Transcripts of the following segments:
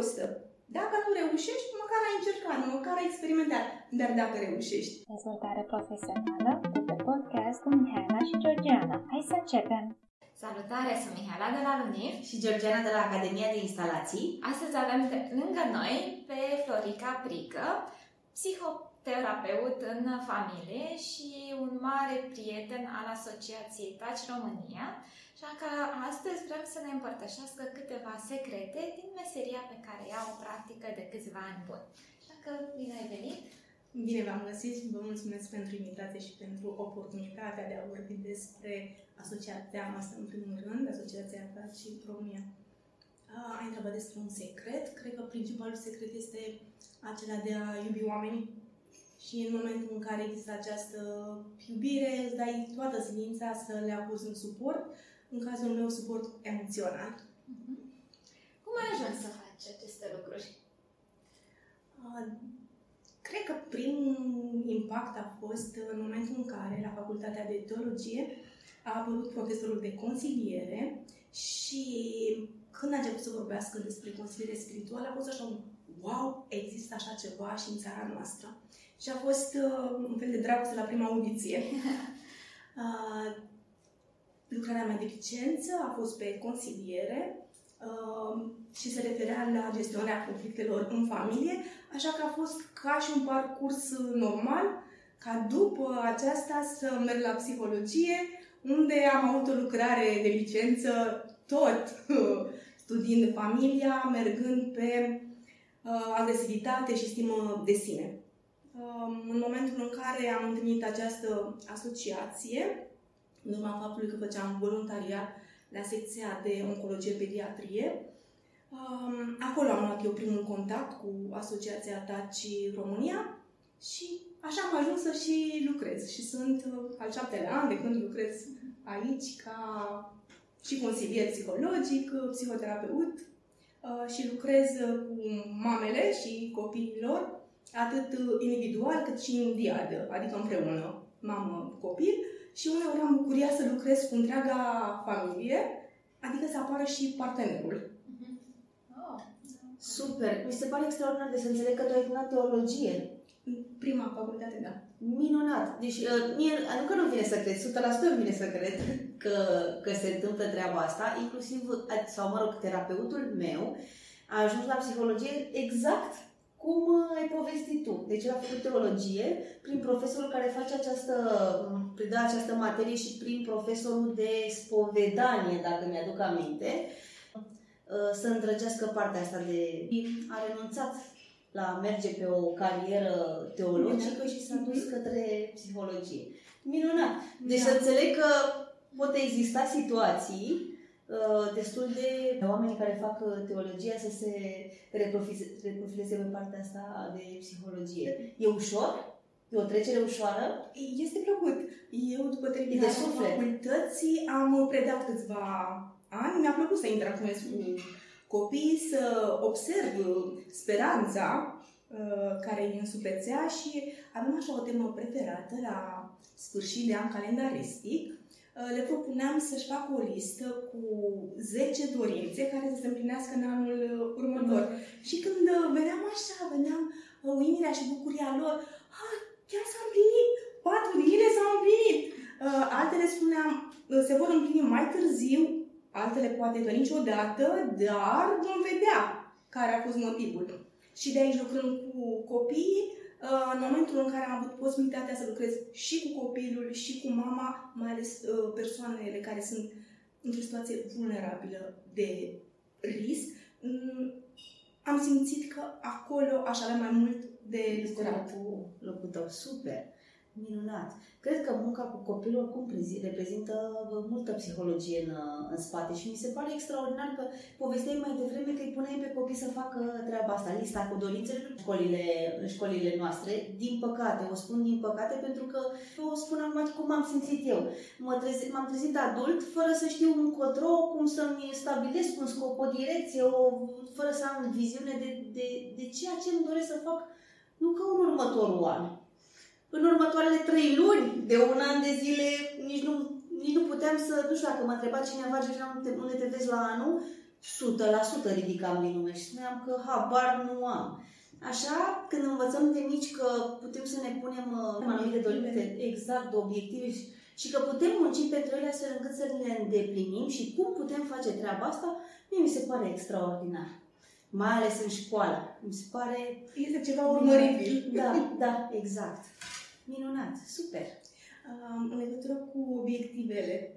costă. Dacă nu reușești, măcar ai încercat, măcar ai experimentat. Dar dacă reușești... Dezvoltare profesională de pe podcast cu Mihaela și Georgiana. Hai să începem! Salutare, sunt Mihaela de la Lunif și Georgiana de la Academia de Instalații. Astăzi avem lângă noi pe Florica Prică, psihoterapeut în familie și un mare prieten al Asociației Taci România, Așa că astăzi vrem să ne împărtășească câteva secrete din meseria pe care ea o practică de câțiva ani buni. Așa că bine ai venit! Bine v-am găsit și vă mulțumesc pentru invitație și pentru oportunitatea de a vorbi despre asociația noastră, în primul rând, Asociația Taci România. Ai întrebat despre un secret. Cred că principalul secret este acela de a iubi oamenii și în momentul în care există această iubire, îți dai toată silința să le acuzi în suport în cazul meu, suport emoțional. Uh-huh. Cum ai ajuns să faci aceste lucruri? Uh, cred că primul impact a fost în momentul în care, la facultatea de teologie, a apărut profesorul de consiliere și când a început să vorbească despre consiliere spirituală, a fost așa un wow, există așa ceva și în țara noastră. Și a fost uh, un fel de dragoste la prima audiție. Uh, Lucrarea mea de licență a fost pe consiliere uh, și se referea la gestionarea conflictelor în familie, așa că a fost ca și un parcurs normal, ca după aceasta să merg la psihologie, unde am avut o lucrare de licență tot studiind familia, mergând pe uh, agresivitate și stimă de sine. Uh, în momentul în care am întâlnit această asociație, în urma faptului că făceam voluntariat la secția de oncologie pediatrie. Um, acolo am luat eu primul contact cu Asociația TACI România și așa am ajuns să și lucrez. Și sunt uh, al șaptelea an de când lucrez aici ca și consilier psihologic, psihoterapeut uh, și lucrez cu mamele și copiilor, atât individual cât și în diadă, adică împreună, mamă-copil, și uneori am bucuria să lucrez cu întreaga familie, adică să apară și partenerul. Mm-hmm. Oh, Super! Mi se pare extraordinar de să înțeleg că tu ai terminat teologie. Prima facultate, da. Minunat! Deci, uh, mie, nu că nu vine să cred, 100% vine să cred că, că se întâmplă treaba asta, inclusiv, sau mă rog, terapeutul meu a ajuns la psihologie exact cum uh, ai povestit tu. Deci el a făcut teologie prin profesorul care face această, predă această materie și prin profesorul de spovedanie, dacă mi-aduc aminte, uh, să îndrăgească partea asta de... A renunțat la a merge pe o carieră teologică și s-a dus către psihologie. Minunat! Deci da. să înțeleg că pot exista situații Uh, destul de oameni care fac uh, teologia să se reprofileze pe partea asta de psihologie. E ușor? E o trecere ușoară? Este plăcut. Eu, după terminarea facultății, am predat câțiva ani. Mi-a plăcut să interacționez cu copii, să observ speranța uh, care îi însupețea și avem așa o temă preferată la sfârșit de an calendaristic, Uh, le propuneam să-și facă o listă cu 10 dorințe care să se împlinească în anul uh, următor. Mm. Și când uh, veneam așa, veneam uimirea și bucuria lor, ah, chiar s-a împlinit, patru din ele s-au împlinit. Altele spuneam, se vor împlini mai târziu, altele poate că niciodată, dar vom vedea care a fost motivul. Și de aici lucrând cu copiii, Uh, în momentul în care am avut posibilitatea să lucrez și cu copilul și cu mama, mai ales uh, persoanele care sunt într-o situație vulnerabilă de risc, mm, am simțit că acolo aș avea mai mult de lucrat. Cu locul tău, super! Minunat! Cred că munca cu copilul oricum reprezintă multă psihologie în, în spate și mi se pare extraordinar că povesteai mai devreme că îi puneai pe copii să facă treaba asta, lista cu dorințele în școlile, în școlile noastre. Din păcate, o spun din păcate pentru că o spun acum cum am simțit eu. Mă trezi, m-am trezit adult fără să știu încotro, cum să-mi stabilesc un scop, o direcție, o, fără să am viziune de, de, de ceea ce îmi doresc să fac nu ca un următorul an, în următoarele trei luni, de un an de zile, nici nu, nici nu puteam să, nu știu dacă mă întreba cineva, Georgina, unde te vezi la anul, 100% ridicam din nume și spuneam că habar nu am. Așa, când învățăm de mici că putem să ne punem uh, anumite dorințe, exact, de obiective. Și, și că putem munci pentru ele astfel încât să le îndeplinim și cum putem face treaba asta, mie mi se pare extraordinar. Mai ales în școală. Mi se pare... Este ceva urmăribil. Da, da, exact. Minunat, super. Um, în legătură cu obiectivele,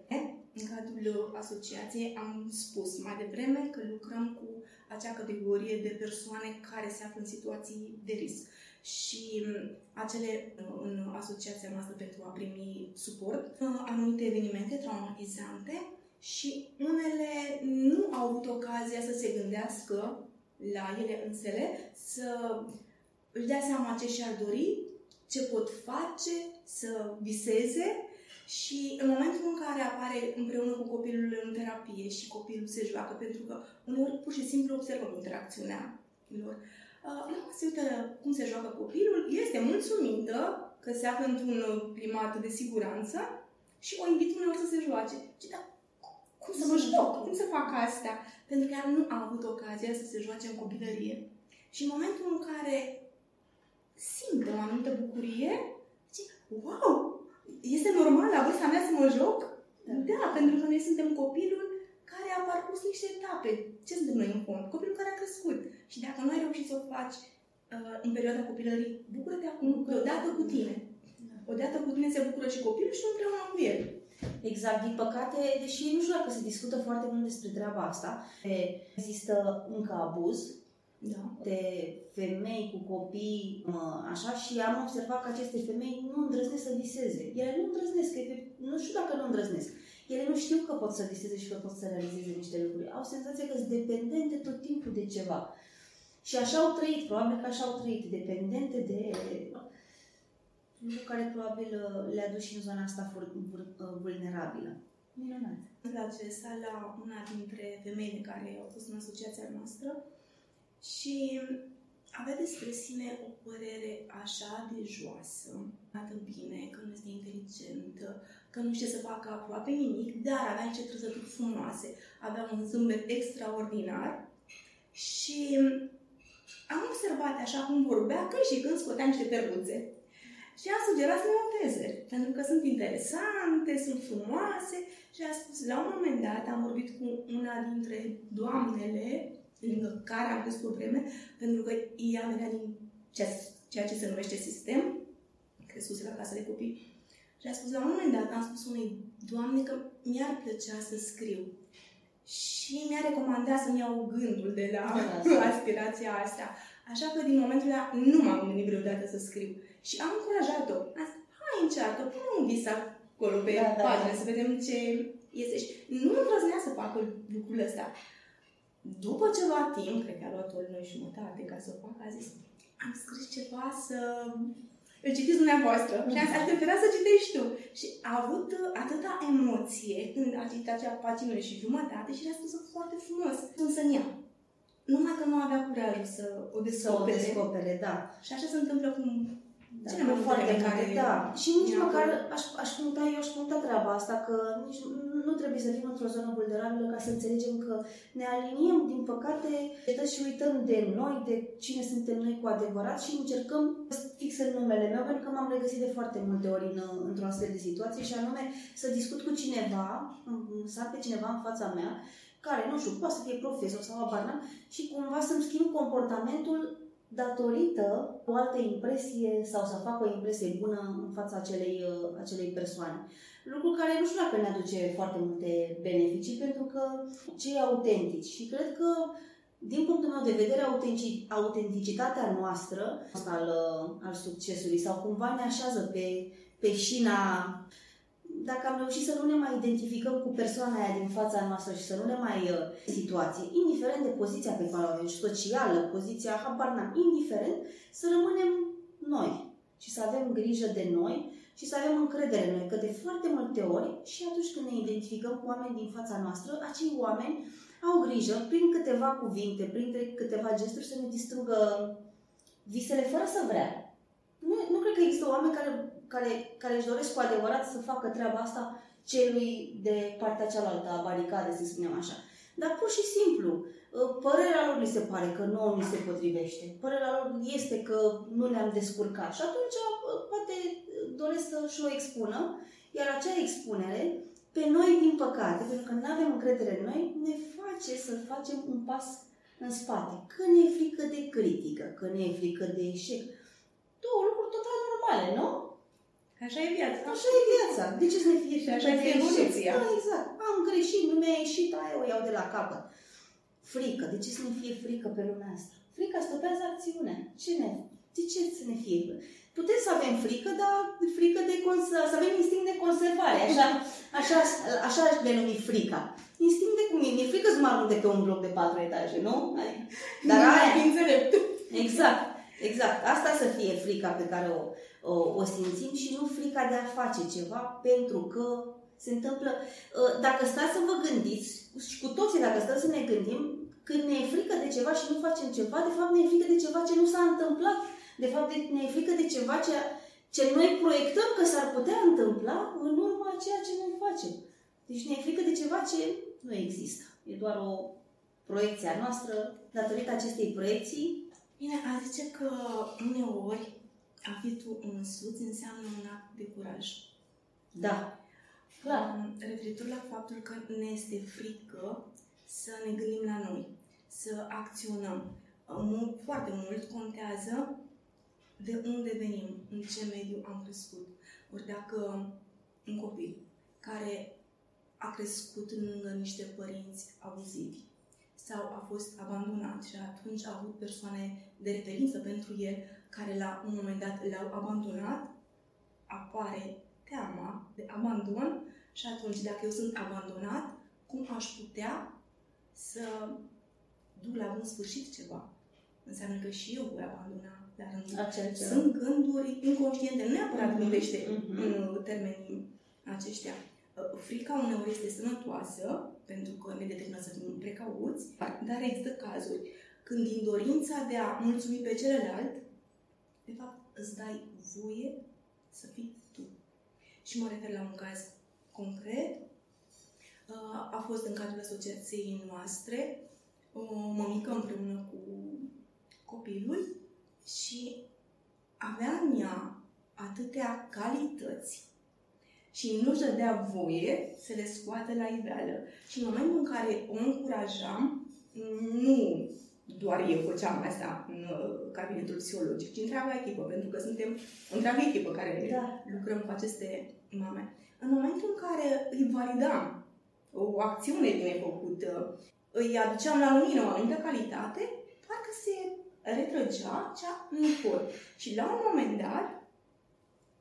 în cadrul asociației am spus mai devreme că lucrăm cu acea categorie de persoane care se află în situații de risc și um, acele în asociația noastră pentru a primi suport, anumite evenimente traumatizante și unele nu au avut ocazia să se gândească la ele însele, să își dea seama ce și-ar dori, ce pot face, să viseze și în momentul în care apare împreună cu copilul în terapie și copilul se joacă, pentru că uneori pur și simplu observăm interacțiunea lor, uh, se uită cum se joacă copilul, este mulțumită că se află într-un climat de siguranță și o invit uneori să se joace. Și da, cum să mă joc? Cum să fac asta? Pentru că ea nu a avut ocazia să se joace în copilărie. Și în momentul în care simte o anumită bucurie, zice, wow, este normal la vârsta mea să mă joc? Da. da, pentru că noi suntem copilul care a parcurs niște etape. Ce suntem noi în fond? Copilul care a crescut. Și dacă nu ai reușit să o faci uh, în perioada copilării, bucură-te acum odată cu tine. Da. Odată cu tine se bucură și copilul și împreună cu el. Exact, din păcate, deși nu știu dacă se discută foarte mult despre treaba asta, există încă abuz da. de femei cu copii, așa, și am observat că aceste femei nu îndrăznesc să viseze. Ele nu îndrăznesc, nu știu dacă nu îndrăznesc. Ele nu știu că pot să viseze și că pot să realizeze niște lucruri. Au senzația că sunt dependente tot timpul de ceva. Și așa au trăit, probabil că așa au trăit, dependente de lucru care probabil uh, le-a dus și în zona asta uh, vulnerabilă. Minunat. La acesta, la una dintre femeile care au fost în asociația noastră și avea despre sine o părere așa de joasă, arată bine, că nu este inteligentă, că nu știe să facă aproape nimic, dar avea niște trăsături frumoase, avea un zâmbet extraordinar și am observat așa cum vorbea, că și când scotea niște perbuțe. Și a sugerat să le noteze, pentru că sunt interesante, sunt frumoase și a spus, la un moment dat am vorbit cu una dintre doamnele lângă care am pus probleme, pentru că ea venea din ceea ce se numește sistem, crescuse la casă de copii. Și a spus, la un moment dat am spus unei doamne că mi-ar plăcea să scriu. Și mi-a recomandat să-mi iau gândul de la aspirația asta. Așa că din momentul ăla nu m-am gândit vreodată să scriu. Și am încurajat-o. Am zis, hai încearcă, pune un vis acolo pe da, da, pagină, da. să vedem ce iese. Și nu îndrăznea să facă lucrul ăsta. După ceva timp, cred că a luat o lună și jumătate ca să o facă, a zis, am scris ceva să îl citiți dumneavoastră. Și am zis, aș prefera să citești tu. Și a avut atâta emoție când a citit acea pagină și jumătate și a spus foarte frumos. Însă în ea. Numai că nu avea curajul să o descopere. Să o descopere, da. Și așa se întâmplă cu da, cele mai foarte care... Da. Și nici măcar aș, aș puncta, eu aș puncta treaba asta, că nici, nu trebuie să fim într-o zonă vulnerabilă ca să înțelegem că ne aliniem, din păcate, și uităm de noi, de cine suntem noi cu adevărat și încercăm fix în numele meu, pentru că m-am regăsit de foarte multe ori în, într-o astfel de situație și anume să discut cu cineva, să am pe cineva în fața mea care, nu știu, poate să fie profesor sau abarna, și cumva să-mi schimb comportamentul datorită o altă impresie sau să fac o impresie bună în fața acelei, uh, acelei persoane. Lucru care nu știu dacă ne aduce foarte multe beneficii, pentru că cei autentici. Și cred că, din punctul meu de vedere, autenticitatea noastră al, uh, al succesului sau cumva ne așează pe, pe șina dacă am reușit să nu ne mai identificăm cu persoana aia din fața noastră și să nu ne mai uh, situație, indiferent de poziția pe care o avem, socială, poziția, habar n indiferent, să rămânem noi și să avem grijă de noi și să avem încredere în noi, că de foarte multe ori și atunci când ne identificăm cu oameni din fața noastră, acei oameni au grijă, prin câteva cuvinte, prin câteva gesturi, să ne distrugă visele fără să vrea. Nu, nu cred că există oameni care care, care își doresc cu adevărat să facă treaba asta celui de partea cealaltă a baricade, să spunem așa. dar pur și simplu, uh, părerea lor li se pare că nouă ni se potrivește. Părerea lor este că nu ne-am descurcat și atunci uh, poate doresc să-și o expună, iar acea expunere, pe noi, din păcate, pentru că nu avem încredere în noi, ne face să facem un pas în spate. Că ne e frică de critică, că ne e frică de eșec. Două lucruri total normale, nu? Așa e viața. Așa e viața. De ce să ne fie Și frică așa de este eșec? evoluția. Da, exact. Am greșit, nu mi-a ieșit, aia o iau de la capăt. Frică. De ce să ne fie frică pe lumea asta? Frica stopează acțiunea. Ce ne? De ce să ne fie? Putem să avem frică, dar frică de cons- să avem instinct de conservare. Așa, așa, așa aș denumi frica. Instinct de cum e. Mi-e frică să mă arunc de pe un bloc de patru etaje, nu? Adică- Dar aia, înțelept. Exact, exact. Asta să fie frica pe care o, o, o simțim și nu frica de a face ceva pentru că se întâmplă. uh, Dacă stați să vă gândiți, și cu toții dacă stăm să ne gândim, când ne e frică de ceva și nu facem ceva, de fapt ne e frică de ceva ce nu s-a întâmplat. De fapt ne e frică de ceva ce, ce noi proiectăm că s-ar putea întâmpla în urma a ceea ce noi facem. Deci ne e frică de ceva ce nu există. E doar o proiecție a noastră. Datorită acestei proiecții, Bine, a zice că uneori a fi tu un suț înseamnă un act de curaj. da, Clar. Um, Referitor la faptul că ne este frică să ne gândim la noi, să acționăm. Um, Foarte mult contează de unde venim, în ce mediu am crescut. Ori dacă un copil care a crescut lângă niște părinți abuzivi sau a fost abandonat și atunci a avut persoane de referință pentru el care la un moment dat l-au abandonat, apare teama de abandon și atunci dacă eu sunt abandonat, cum aș putea să duc la bun sfârșit ceva? Înseamnă că și eu voi abandona la rândul acel ceva. sunt gânduri inconștiente, nu neapărat Mhm. gândește Mhm. în termenii aceștia. Uh, Frica uneori este sănătoasă, pentru că ne determină să fim precauți, dar există cazuri când din dorința de a mulțumi pe celălalt, de fapt îți dai voie să fii tu. Și mă refer la un caz concret. Uh, A fost în cadrul asociației noastre o mămică împreună cu copilul și avea în ea atâtea calități și nu-și dădea voie să le scoată la iveală. Și în momentul în care o încurajam, nu doar eu făceam asta în uh, cabinetul psihologic, ci întreaga echipă, pentru că suntem o întreagă echipă care Da. lucrăm cu aceste mame. În momentul în care îi validam o acțiune bine făcută, îi aduceam la lumină o anumită calitate, parcă se retrăgea cea nu pot. Și la un moment dat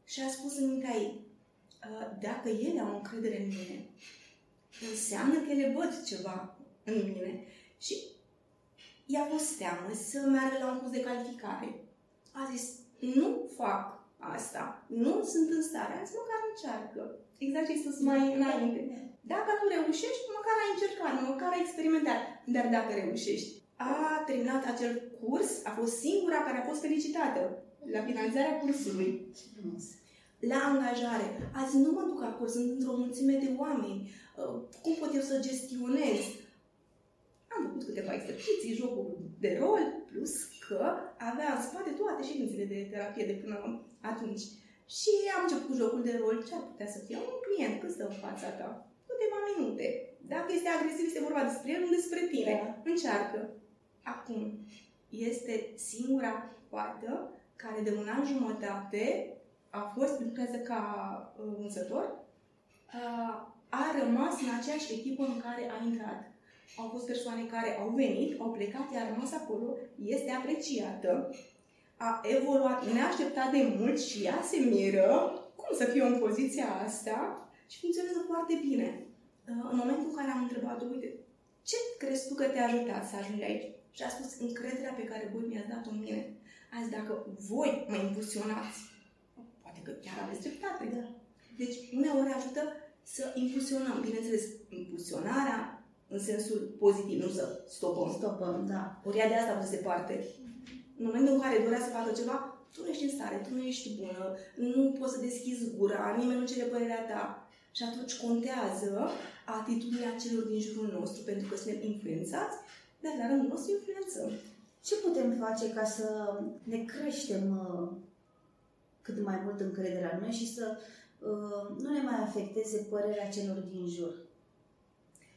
și-a spus în mintea ei, "Uh, dacă ele au încredere în mine, înseamnă că ele văd ceva în mine. Și i-a fost teamă să meargă la un curs de calificare. A zis, nu fac asta, nu sunt în stare, am zis, măcar încearcă. Exact ce ai spus mai înainte. Dacă nu reușești, măcar ai încercat, măcar ai experimentat. Dar dacă reușești, a terminat acel curs, a fost singura care a fost felicitată la finalizarea cursului. Ce frumos. La angajare. Azi nu mă duc acolo, sunt într-o mulțime de oameni. Uh, Cum pot eu să gestionez? Am făcut câteva exerciții, jocuri de rol, plus că avea în spate toate ședințele de terapie de până atunci. Și am început cu jocul de rol. Ce ar putea să fie? Un client cât stă în fața ta? Câteva minute. Dacă este agresiv, este vorba despre el, nu despre tine. Da. Încearcă. Acum, este singura fată care de un an jumătate a fost, lucrează ca uh, vânzător, uh, a rămas în aceeași echipă în care a intrat. Au fost persoane care au venit, au plecat, ea a rămas acolo, este apreciată, a evoluat neașteptat de mult și ea se miră cum să fie în poziția asta și funcționează foarte bine. Uh, În momentul în care am întrebat-o, uite, ce crezi tu că te-a ajutat să ajungi aici? Și a spus încrederea pe care voi mi-ați dat-o în mine. Azi, dacă voi mă impulsionați, poate că chiar aveți dreptate. Da. Deci, uneori ajută să impulsionăm. Bineînțeles, impulsionarea în sensul pozitiv, nu să stopăm. Stopăm, da. Ori ea de asta vă se parte. În momentul în care dorea să facă ceva, tu nu ești în stare, tu nu ești bună, nu poți să deschizi gura, nimeni nu cere părerea ta. Și atunci contează atitudinea celor din jurul nostru, pentru că suntem influențați, dar la rândul nostru influențăm. Ce putem face ca să ne creștem uh, cât mai mult încrederea în noi și să uh, nu ne mai afecteze părerea celor din jur?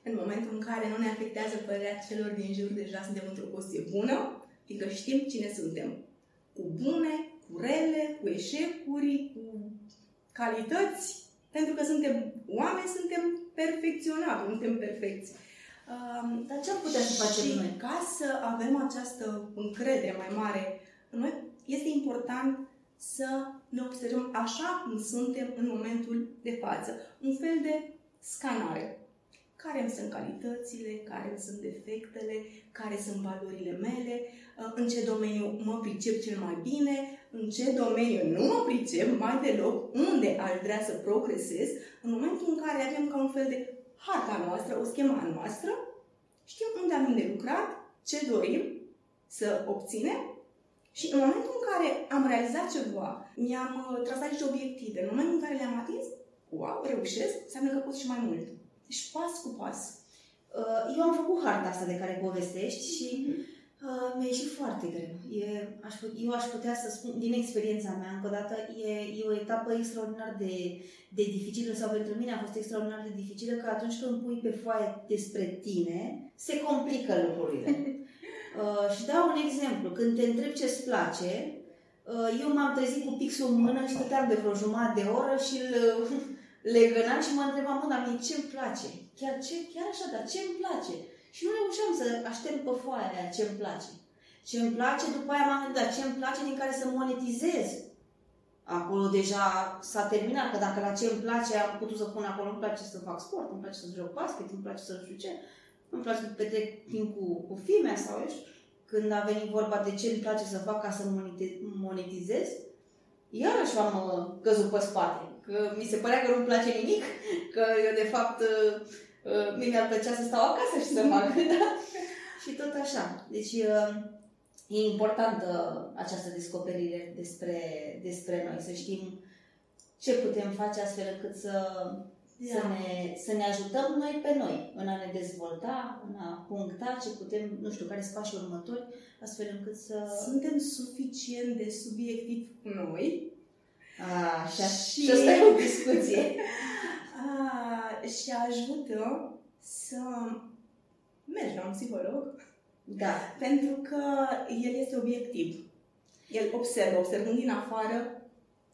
În momentul în care nu ne afectează părerea celor din jur, deja suntem într-o poziție bună, fiindcă știm cine suntem. Cu bune, cu rele, cu eșecuri, cu calități, pentru că suntem oameni, suntem perfecționabili, nu suntem perfecți. Um, Dar ce am putea să facem și noi? ca să avem această încredere mai mare în noi, este important să ne observăm așa cum suntem în momentul de față. Un fel de scanare. Care îmi sunt calitățile, care îmi sunt defectele, care sunt valorile mele, uh, în ce domeniu mă pricep cel mai bine, în ce domeniu nu mă pricep mai deloc, unde aș vrea să progresez, în momentul în care avem ca un fel de harta noastră, o schema noastră, știm unde am de lucrat, ce dorim să obținem și în momentul în care am realizat ceva, mi-am uh, trasat niște obiective, în momentul în care le-am atins, wow, reușesc, înseamnă că pot și mai mult. Deci pas cu pas. Uh, Eu am făcut harta asta de care povestești și uh, mi-a ieșit foarte greu. E, aș, put- eu aș putea să spun, din experiența mea, încă o dată, e, e o etapă extraordinar de, de dificilă sau pentru mine a fost extraordinar de dificilă că atunci când pui pe foaie despre tine, se complică lucrurile. Uh, și dau un exemplu. Când te întreb ce-ți place, uh, eu m-am trezit cu pixul în mână și stăteam de vreo jumătate de oră și îl legănam și mă întrebam, mă, dar mie ce-mi place? Chiar, ce, chiar așa, dar ce-mi place? Și nu reușeam să aștept pe foaia aia ce-mi place. Ce-mi place, după aia m-am gândit, dar ce-mi place din care să monetizez? Acolo deja s-a terminat, că dacă la ce îmi place am putut să pun acolo, îmi place să fac sport, îmi place să joc basket, îmi place să nu știu ce, îmi place să petrec timp cu, cu fimea sau eu știu. Când a venit vorba de ce îmi place să fac ca să monete- monetizez, iarăși am uh, căzut pe spate. Că mi se părea că nu-mi place nimic, că eu de fapt uh, uh, mie mi-ar plăcea să stau acasă și să fac, da? Și tot așa. Deci uh, e importantă această descoperire despre, despre noi, să știm ce putem face astfel încât să, să, Da. ne, să ne ajutăm noi pe noi în a ne dezvolta, în a puncta ce putem, nu știu, care sunt pașii următori, astfel încât să... Suntem suficient de subiectivi cu noi A, și, a, Și- și asta e o discuție. a, și ajută să mergi la un psiholog Da. pentru că el este obiectiv. El observă, observând din afară,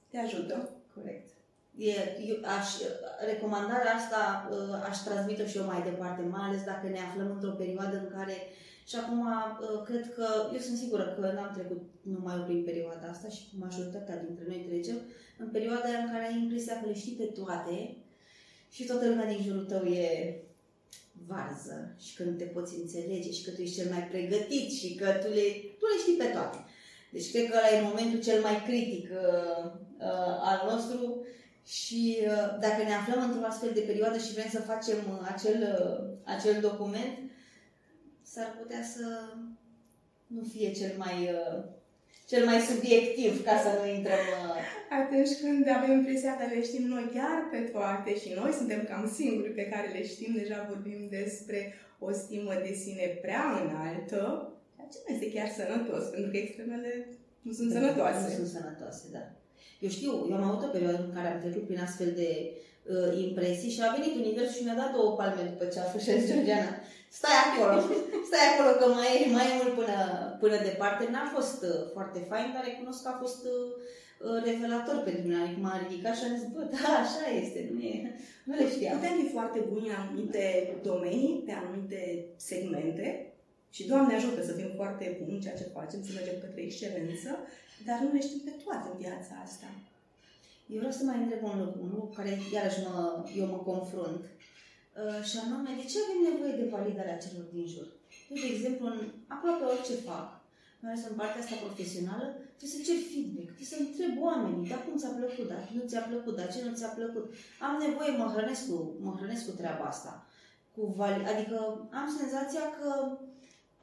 te ajută. Corect. E, eu aș, recomandarea asta uh, aș transmite și eu mai departe, mai ales dacă ne aflăm într-o perioadă în care și acum uh, cred că, eu sunt sigură că n-am trecut numai eu prin perioada asta și majoritatea dintre noi trecem, în perioada aia în care ai impresia că le știi pe toate și toată lumea din jurul tău e varză și că nu te poți înțelege și că tu ești cel mai pregătit și că tu le, tu le știi pe toate. Deci cred că ăla e momentul cel mai critic uh, uh, al nostru și uh, dacă ne aflăm într-o astfel de perioadă și vrem să facem uh, acel, uh, acel document, s-ar putea să nu fie cel mai, uh, cel mai subiectiv ca să nu intrăm... Uh, Atunci când avem impresia că le știm noi chiar pe toate și noi suntem cam singurii pe care le știm, deja vorbim despre o stimă de sine prea înaltă, ceea ce nu este chiar sănătos, pentru că extremele nu sunt sănătoase. Nu sunt sănătoase, da. Eu știu, eu am avut o perioadă în care am trecut prin astfel de uh, impresii și a venit universul și mi-a dat două palme după ce a fost și a zis, Georgiana, stai acolo, stai acolo că mai e, mai e mult până, până departe. N-a fost uh, foarte fain, dar recunosc că a fost uh, uh, revelator pentru mine. Adică m-a ridicat și am zis, bă, da, așa este, nu, e, nu le știam. Putem fi foarte buni în anumite domenii, pe anumite segmente și Doamne ajută să fim foarte buni în ceea ce facem, să mergem către excelență, dar nu le știm pe toate în viața asta. Eu vreau să mai întreb un lucru, un lucru care iarăși mă, eu mă confrunt. Uh, și anume, de ce avem nevoie de validarea celor din jur? Eu, de exemplu, în aproape orice fac, mai ales în partea asta profesională, trebuie să cer feedback, trebuie să întreb oamenii, da, cum ți-a plăcut, da, nu ți-a plăcut, da, ce nu ți-a plăcut. Am nevoie, mă hrănesc cu, mă hrănesc cu treaba asta. Cu vali- adică am senzația că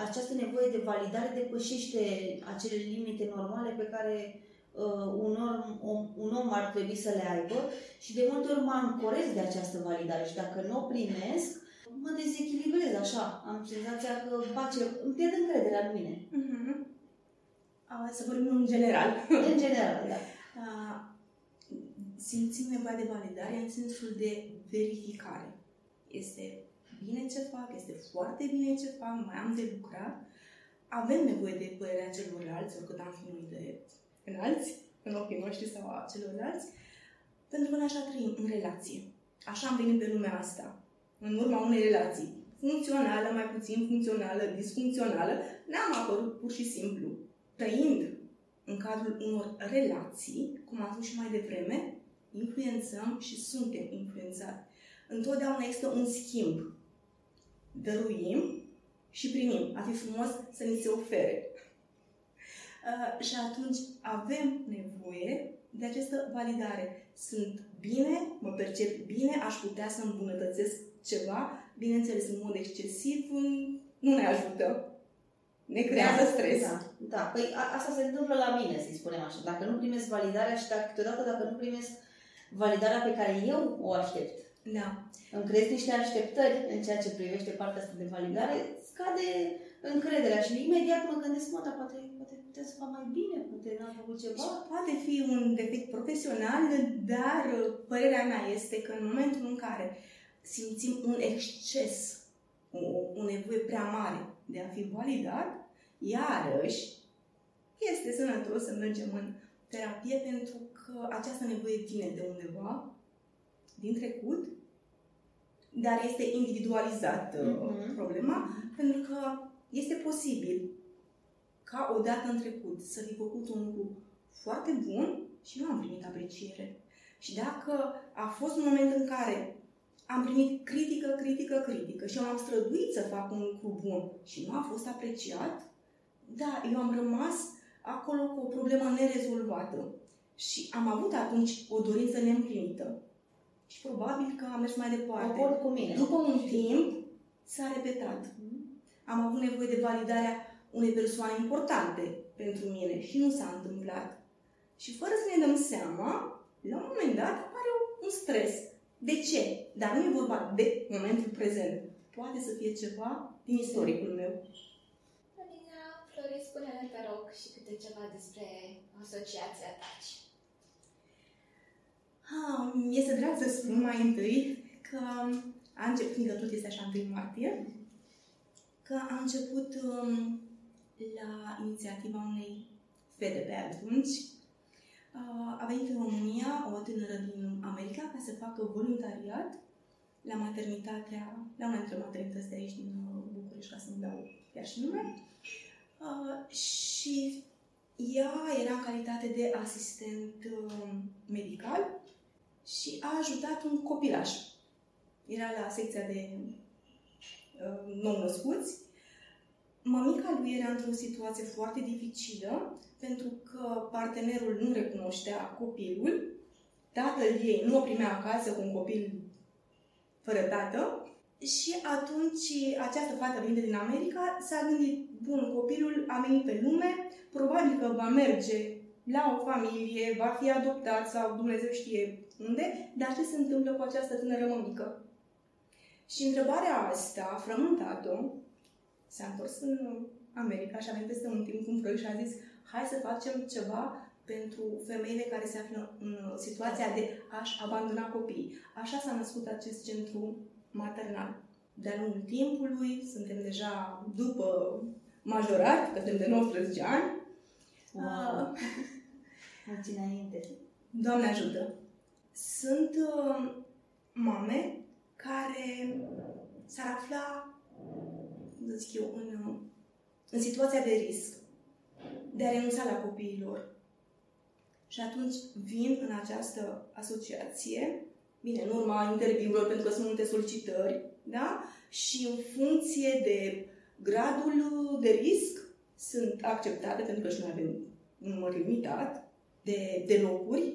această nevoie de validare depășește acele limite normale pe care uh, un, om, un om ar trebui să le aibă și de multe ori mă ancorez de această validare și dacă nu o primesc, mă dezechilibrez așa. Am senzația că face, îmi pierd încrederea în mine. Mm-hmm. Să vorbim în general. În general, da. Simțim nevoia de validare în sensul de verificare. Este bine ce fac, este foarte bine ce fac, mai am de lucrat. Avem nevoie de părerea celorlalți, oricât am fi noi de înalți, în ochii noștri sau a celorlalți, pentru că noi așa trăim în relație. Așa am venit pe lumea asta, în urma unei relații. Funcțională, mai puțin funcțională, disfuncțională, ne-am apărut pur și simplu. Trăind în cadrul unor relații, cum am spus și mai devreme, influențăm și suntem influențați. Întotdeauna există un schimb. Dăruim și primim. A fi frumos să ni se ofere. Uh, și atunci avem nevoie de această validare. Sunt bine, mă percep bine, aș putea să îmbunătățesc ceva, bineînțeles, în mod excesiv, nu ne ajută. Ne creează da, stres. Da, da. Păi a, asta se întâmplă la mine, să-i spunem așa. Dacă nu primesc validarea și dacă, câteodată dacă nu primesc validarea pe care eu o aștept, da. îmi creez niște așteptări în ceea ce privește partea asta de validare, scade încrederea și imediat mă gândesc, mă, dar poate, poate putea să fac mai bine, poate n-am făcut ceva. Și poate fi un defect profesional, dar părerea mea este că în momentul în care simțim un exces, o, o nevoie prea mare de a fi validat, iarăși este sănătos să mergem în terapie pentru că această nevoie vine de undeva, din trecut, dar este individualizat mm-hmm. problema, pentru că este posibil ca odată în trecut să fi făcut un lucru foarte bun și nu am primit apreciere. Și dacă a fost un moment în care am primit critică, critică, critică și eu am străduit să fac un lucru bun și nu a fost apreciat, da, eu am rămas acolo cu o problemă nerezolvată. Și am avut atunci o dorință neîmplinită. Și probabil că am mers mai departe. Acord cu mine. După un timp, s-a repetat. Mm. Am avut nevoie de validarea unei persoane importante pentru mine și nu s-a întâmplat. Și fără să ne dăm seama, la un moment dat apare un stres. De ce? Dar nu e vorba de momentul prezent. Poate să fie ceva din istoricul meu. Alina, Florin, spune-ne, te rog, și câte ceva despre asociația TACI. Ah, este drag să spun mai întâi că a început, fiindcă tot este așa 1 martie, că a început um, la inițiativa unei fete pe atunci. Uh, a venit în România o tânără din America ca să facă voluntariat la maternitatea, la una dintre maternități de aici din uh, București, ca să nu dau chiar și nume. Uh, și ea era în calitate de asistent uh, medical și a ajutat un copilaș. Era la secția de uh, nou-născuți. Mamica lui era într-o situație foarte dificilă pentru că partenerul nu recunoștea copilul, tatăl ei nu o primea acasă cu un copil fără tată și atunci această fată venită din America s-a gândit, bun, copilul a venit pe lume, probabil că va merge la o familie, va fi adoptat sau Dumnezeu știe unde, dar ce se întâmplă cu această tânără mămică? Și întrebarea asta, frământat-o, s-a întors în America și a venit peste un timp cu un proiect și a zis hai să facem ceva pentru femeile care se află în situația de a-și abandona copiii. Așa s-a născut acest centru maternal. De-a lungul timpului, suntem deja după majorat, că suntem de 19 ani. Wow. Uh, Mulți înainte. Doamne ajută! Sunt uh, mame care s-ar afla, cum zic eu, în, uh, în situația de risc de a renunța la copiilor. Și atunci vin în această asociație, bine, în urma interviurilor, pentru că sunt multe solicitări, da? Și în funcție de gradul de risc sunt acceptate, pentru că și noi avem un număr limitat de, de locuri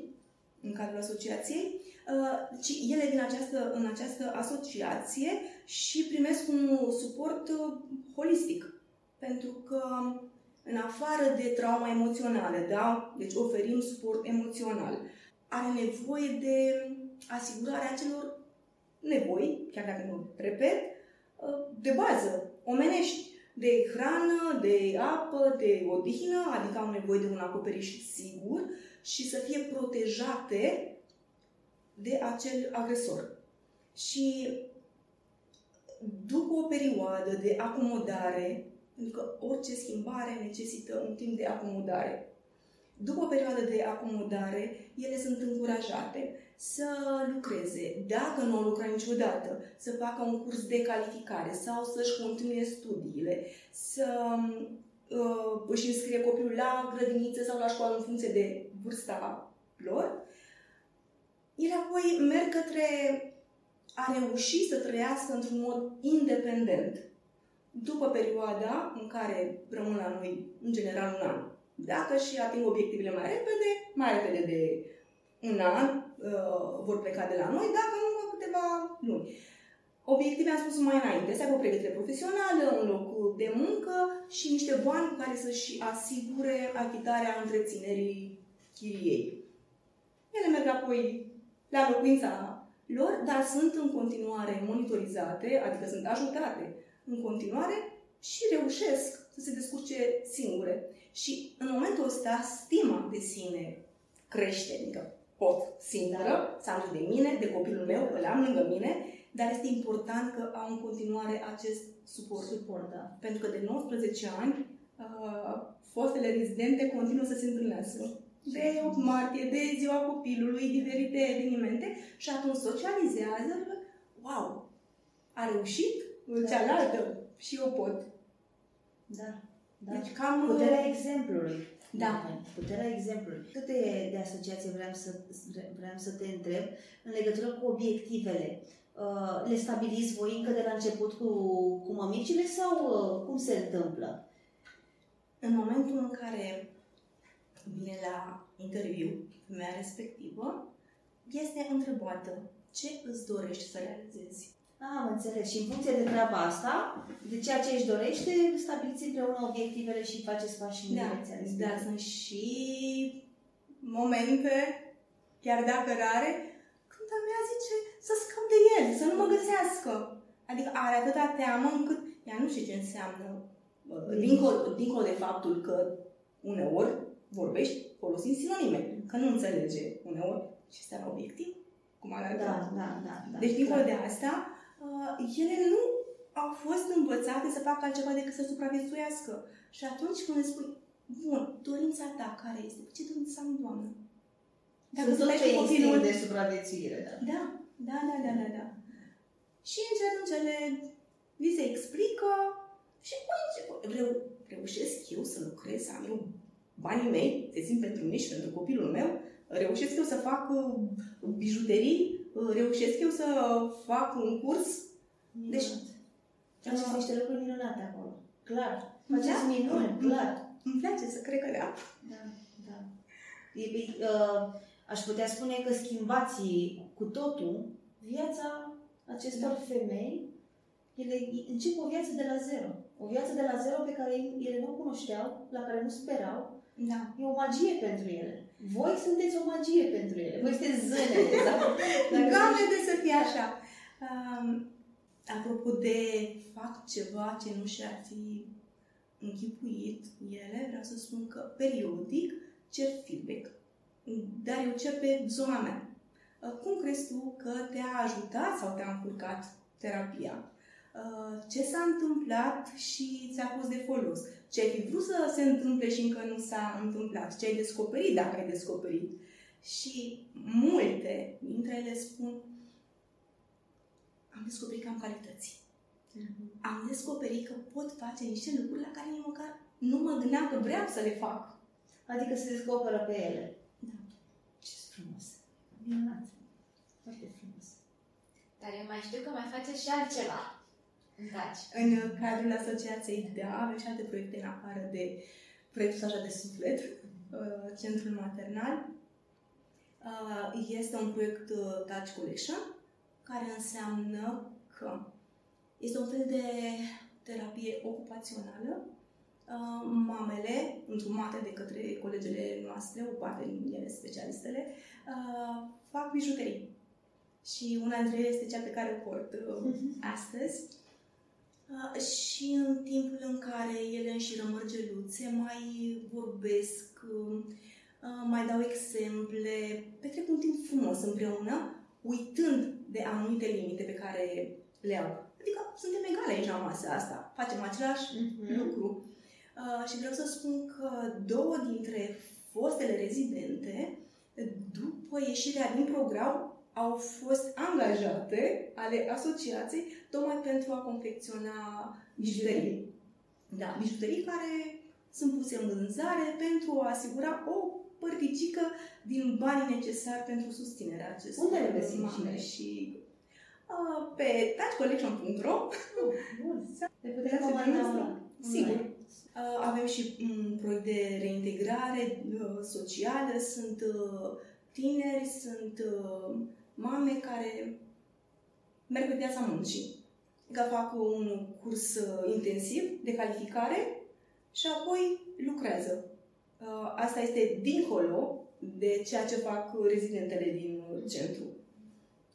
în cadrul asociației, uh, ci ele vin această, în această asociație și primesc un suport uh, holistic. Pentru că în afară de trauma emoțională, da? Deci oferim suport emoțional. Are nevoie de asigurarea acelor nevoi, chiar dacă nu repet, de bază, omenești, de hrană, de apă, de odihnă, adică au nevoie de un acoperiș sigur și să fie protejate de acel agresor. Și după o perioadă de acomodare, pentru că orice schimbare necesită un timp de acomodare, după o perioadă de acomodare, ele sunt încurajate să lucreze, dacă nu au lucrat niciodată, să facă un curs de calificare sau să-și continue studiile, să uh, își înscrie copilul la grădiniță sau la școală în funcție de vârsta lor, ele apoi merg către a reuși să trăiască într-un mod independent după perioada în care rămân la noi, în general, un an. Dacă și ating obiectivele mai repede, mai repede de un an uh, vor pleca de la noi, dacă nu, câteva luni. Obiective am spus mai înainte, să aibă o pregătire profesională, un loc de muncă și niște bani cu care să-și asigure achitarea întreținerii chiriei. Ele merg apoi la locuința lor, dar sunt în continuare monitorizate, adică sunt ajutate în continuare și reușesc să se descurce singure. Și în momentul ăsta, stima de sine crește, adică pot singură, da. să am de mine, de copilul meu, îl am lângă mine, dar este important că au în continuare acest suport. suport da. Pentru că de 19 ani, uh, fostele rezidente continuă să se întâlnească de 8 martie, de ziua copilului, diferite evenimente și atunci socializează, wow, a reușit da. cealaltă și eu pot. Da. Da. Deci cam... Puterea exemplului. Da. Puterea exemplului. Cât de, de asociație vreau să, vreau să te întreb în legătură cu obiectivele. Uh, le stabiliți voi încă de la început cu, cu mămicile sau uh, cum se întâmplă? În momentul în care vine la interviu, femeia respectivă, este întrebată ce îți dorești să realizezi. Ah, am înțeles. Și în funcție de treaba asta, de ceea ce își dorește, stabiliți împreună obiectivele și faceți pași în da, direcția Da, sunt și momente, chiar dacă rare, când a mea zice să scap de el, să nu mă găsească. Adică are atâta teamă încât ea nu știe ce înseamnă. Dincolo, dincolo de faptul că uneori vorbești folosind sinonime, că nu înțelege uneori ce înseamnă obiectiv, cum arată. Da, da, da, da. Deci, dincolo da. de asta, uh, ele nu au fost învățate să facă altceva decât să supraviețuiască. Și atunci când îți spui, bun, dorința ta care este? Ce dorință am, Doamnă? Dacă Sunt tot ce copilul... de supraviețuire, da. Da, da, da, da, da, da. Și încet, încet li se explică și păi, reu, reușesc eu să lucrez, să am eu banii mei, se simt pentru mine și pentru copilul meu, reușesc eu să fac uh, bijuterii, uh, reușesc eu să fac un curs. Minunat. Deci, Faceți uh, niște lucruri minunate acolo. Clar. Faceți da? minuni, clar. Îmi place să cred că da. Da, da. E, uh, aș putea spune că schimbați cu totul viața acestor da. femei. Ele încep o viață de la zero. O viață de la zero pe care ele nu cunoșteau, la care nu sperau, da. E o magie pentru ele. Voi sunteți o magie pentru ele. Voi sunteți zânele. da? Doamne, de să fie așa. Um, apropo de fac ceva ce nu și-ar fi închipuit ele, vreau să spun că periodic cer feedback. Dar eu cer pe zona mea. Uh, cum crezi tu că te-a ajutat sau te-a încurcat terapia? Uh, ce s-a întâmplat și ți-a fost de folos? ce ai fi vrut să se întâmple și încă nu s-a întâmplat, ce ai descoperit dacă ai descoperit. Și multe dintre ele spun, am descoperit că am calități. Mm-hmm. Am descoperit că pot face niște lucruri la care nici măcar nu mă gândeam că vreau să le fac. Adică se descoperă pe ele. Da. Ce frumos. Minunat. Foarte frumos. Dar eu mai știu că mai face și altceva. Daci. În cadrul asociației DEA avem și alte proiecte în afară de proiectul așa de suflet, uh, Centrul Maternal. Uh, este un proiect uh, Touch Collection, care înseamnă că este un fel de terapie ocupațională uh, mamele, întrumate de către colegele noastre, o parte din ele specialistele, uh, fac bijuterii. Și una dintre ele este cea pe care o port uh, astăzi. Uh, și în timpul în care ele înșiră mărgeluțe, mai vorbesc, uh, mai dau exemple, petrec un timp frumos împreună, uitând de anumite limite pe care le au. Adică suntem egale aici la masa asta, facem același mm-hmm. lucru. Uh, și vreau să spun că două dintre fostele rezidente, după ieșirea din program, au fost angajate ale asociației tocmai pentru a confecționa bijuterii. Da, bijuterii care sunt puse în vânzare pentru a asigura o părticică din banii necesari pentru susținerea acestor Unde le găsim și, și uh, pe touchcollection.ro Bun. Le putem Puteți să comanda vedeți? online. Sigur. Uh, avem și un proiect de reintegrare uh, socială, sunt uh, tineri, sunt uh, mame care merg pe piața muncii. Că fac un curs uh, intensiv de calificare și apoi lucrează. Uh, Asta este dincolo de ceea ce fac rezidentele din uh, centru.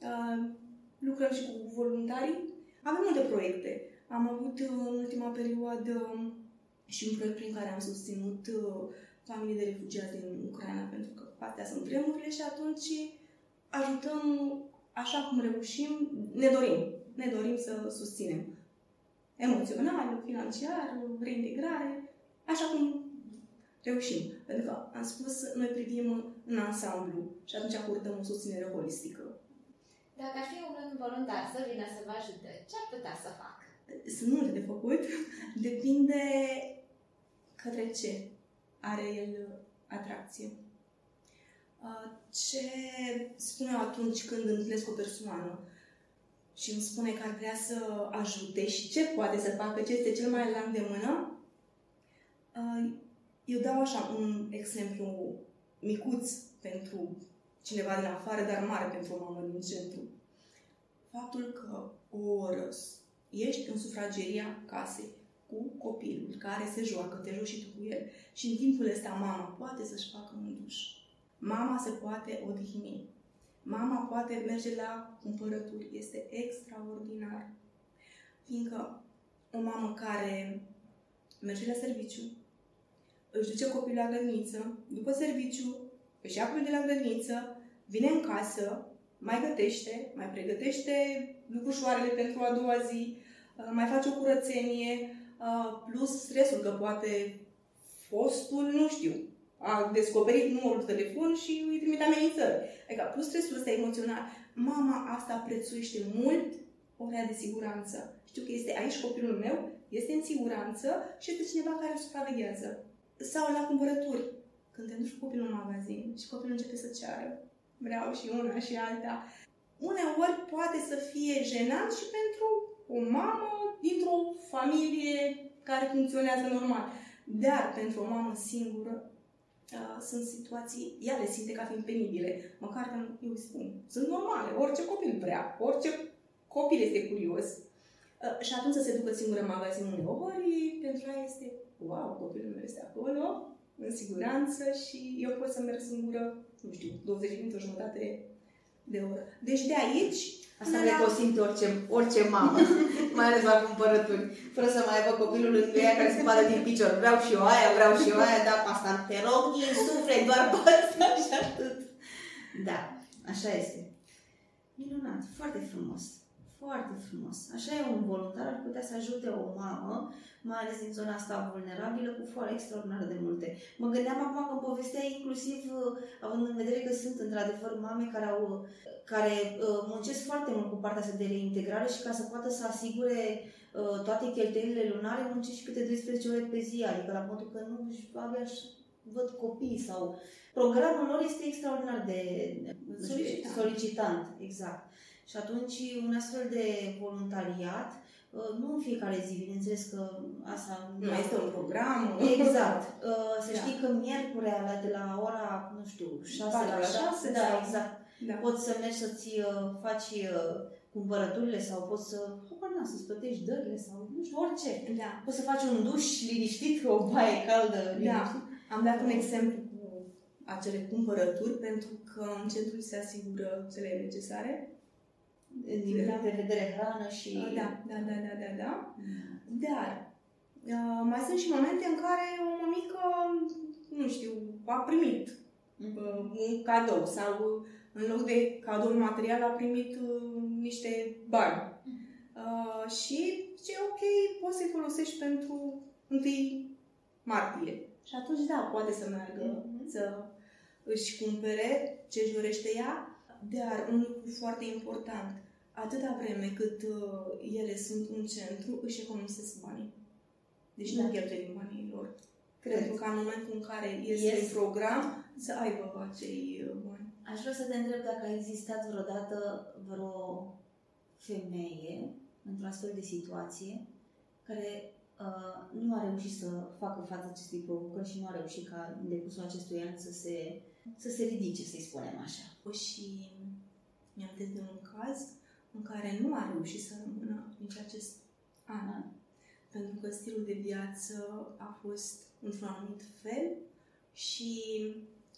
Uh, Lucrăm și cu voluntarii. Avem multe proiecte. Am avut uh, în ultima perioadă um, și un proiect prin care am susținut uh, familii de refugiați din Ucraina, pentru că astea sunt vremurile și atunci ajutăm așa cum reușim, ne dorim. Ne dorim să susținem. Emoțional, financiar, reintegrare, așa cum reușim. Pentru că, am spus, noi privim în ansamblu și atunci acordăm o susținere holistică. Dacă ar fi un voluntar să vină să vă ajute, ce ar putea să facă? Sunt multe de făcut. Depinde către ce are el atracție. Uh, Ce spune atunci când întâlnesc o persoană și îmi spune că ar vrea să ajute și ce poate să facă, ce este cel mai la îndemână, uh, eu dau așa un exemplu micuț pentru cineva din afară, dar mare pentru o mamă din centru. Faptul că o oră ești în sufrageria casei cu copilul care se joacă, te joci și tu cu el și în timpul ăsta mama poate să-și facă un duș. Mama se poate odihni. Mama poate merge la cumpărături. Este extraordinar. Fiindcă o mamă care merge la serviciu, își duce copilul la grădiniță, după serviciu, își ia copilul de la grădiniță, vine în casă, mai gătește, mai pregătește lucrușoarele pentru a doua zi, uh, mai face o curățenie, uh, plus stresul că poate fostul, nu știu, a descoperit numărul de telefon și îi trimite amenințări. Adică plus stresul ăsta emoțional. Mama asta prețuiește mult ora de siguranță. Știu că este aici copilul meu, este în siguranță și este cineva care îl supraveghează. Sau la cumpărături. Când te duci cu copilul în magazin și copilul începe să ceară. Vreau și una și alta. Uneori poate să fie jenant și pentru o mamă dintr-o familie care funcționează normal. Dar pentru o mamă singură uh, sunt situații, ea le simte ca fiind penibile. Măcar că eu îi spun, sunt normale, orice copil vrea, orice copil este curios. Uh, și atunci să se ducă singură în magazin uneori, pentru ea este, wow, copilul meu este acolo, în siguranță și eu pot să merg singură, nu știu, 20 minute, o jumătate de oră. Deci de aici Asta până le la- consimte orice, orice mamă, mai ales la cumpărături, fără să mai aibă copilul lângă ea care se bată din picior. Vreau și eu aia, vreau și eu aia, da, pe asta te rog din suflet, doar pe asta și atât. Da, așa este. Minunat, foarte frumos. Foarte frumos. Așa e un voluntar ar putea să ajute o mamă, mai ales din zona asta vulnerabilă, cu foare extraordinar de multe. Mă gândeam acum că povesteai inclusiv, uh, având în vedere că sunt într-adevăr mame care au care uh, muncesc foarte mult cu partea asta de reintegrare și ca să poată să asigure uh, toate cheltuielile lunare, muncesc și câte 12 ore pe zi, adică la modul că nu își abia își văd copii sau... Programul lor este extraordinar de Solicitant. solicitant exact. Și atunci un astfel de voluntariat, uh, nu în fiecare zi, bineînțeles că asta Nu este un program. Exact. Uh, Să Da. știi că miercurea la, de la ora, nu știu, 6 Patru la la 6, șase da, sau- exact. Da. Poți să mergi să-ți uh, faci uh, cumpărăturile sau poți să, habar na, să-ți plătești dările sau nu știu, orice. Da. Poți să faci un duș liniștit, o baie caldă Da. liniștit. Am dat un exemplu cu acele cumpărături pentru că în centru se asigură cele necesare. Din punct de vedere hrană și... Da, da, da, da, da, da. Mm. Dar uh, mai sunt și momente în care o mămică, nu știu, a primit uh, un cadou sau uh, în loc de cadou material a primit uh, niște bani. Uh, și zice, ok, poți să-i folosești pentru 1 martie. Și atunci, da, poate să meargă Mhm. să își cumpere ce își dorește ea, dar un lucru foarte important, atâta vreme cât uh, ele sunt un centru, își economisesc banii. Deci Da. nu cheltuie din banii lor. Cred. Pentru că în momentul în care iese Ies. în program, să aibă acei uh, bani. Aș vrea să te întreb dacă a existat vreodată vreo femeie într-o astfel de situație care uh, nu a reușit să facă față acestei provocări și nu a reușit ca în decursul acestui an să se, să se ridice, să-i spunem așa. Și mi-am de un caz în care nu a reușit să rămână nici acest an. Pentru că stilul de viață a fost într-un anumit fel și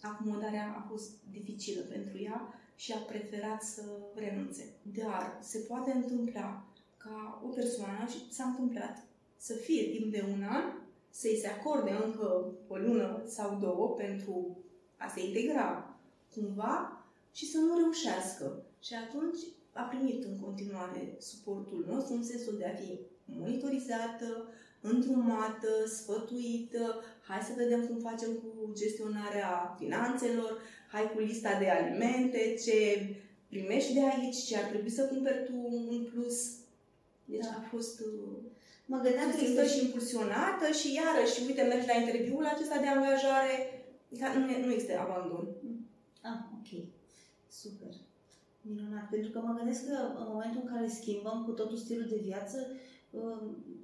acomodarea a fost dificilă pentru ea și a preferat să renunțe. Dar se poate întâmpla ca o persoană, și s-a întâmplat, să fie timp de un an, să-i se acorde încă o lună sau două pentru a se integra cumva și să nu reușească. Și atunci a primit în continuare suportul nostru în sensul de a fi monitorizată, îndrumată, sfătuită, hai să vedem cum facem cu gestionarea finanțelor, hai cu lista de alimente, ce primești de aici, ce ar trebui să cumperi tu în plus. Deci Da. a fost uh, Mă gândeam că susținută există și impulsionată și iarăși, uite, mergi la interviul acesta de angajare, dar nu, e- nu este abandon. Ah, ok. Super. Minunat. Pentru că mă gândesc că în momentul în care schimbăm cu totul stilul de viață, uh,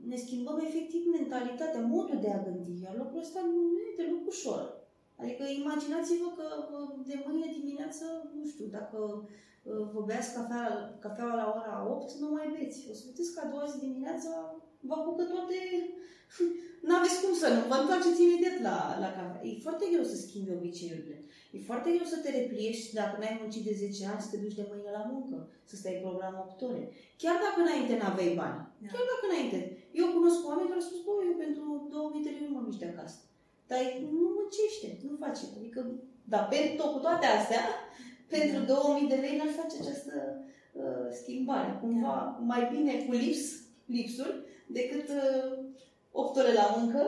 ne schimbăm efectiv mentalitatea, modul de a gândi. Iar lucrul ăsta nu e deloc ușor. Adică imaginați-vă că uh, de mâine dimineață, nu știu, dacă uh, vă beați cafea, cafeaua la ora 8, nu mai beți. O să vedeți că a doua zi dimineața vă apucă toate... N-aveți cum să nu, vă întoarceți imediat la, la cafea. E foarte greu să schimbi obiceiurile. E foarte greu să te repliești dacă n-ai muncit de 10 ani, să te duci de mâine la muncă, să stai program 8 ore. Chiar dacă înainte n-aveai bani. Da. Chiar dacă înainte. Eu cunosc oameni care au spus, bă, eu pentru 2000 de lei nu mă mișc de acasă. Dar nu muncește, nu face. Adică, dar pentru tot cu toate astea, pentru 2000 de lei n-ar face această uh, schimbare. Cumva mai bine cu lips, lipsuri decât uh, 8 ore la muncă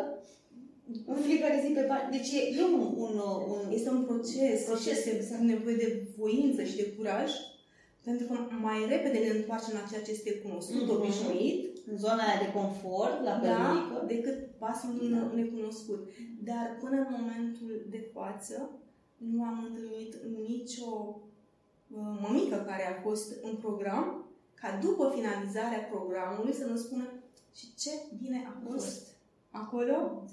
în fiecare zi pe bani. Deci e, e un, un, un, Este un proces, Proces, proces și este nevoie de voință și de curaj, pentru că mai repede ne întoarcem la ceea ce este cunoscut, Mhm. obișnuit, în zona aia de confort, la da, părnică. decât pasul Da. da. necunoscut. Dar până în momentul de față, nu am întâlnit nicio uh, mămică care a fost în program, ca după finalizarea programului să ne spună și ce bine a fost acolo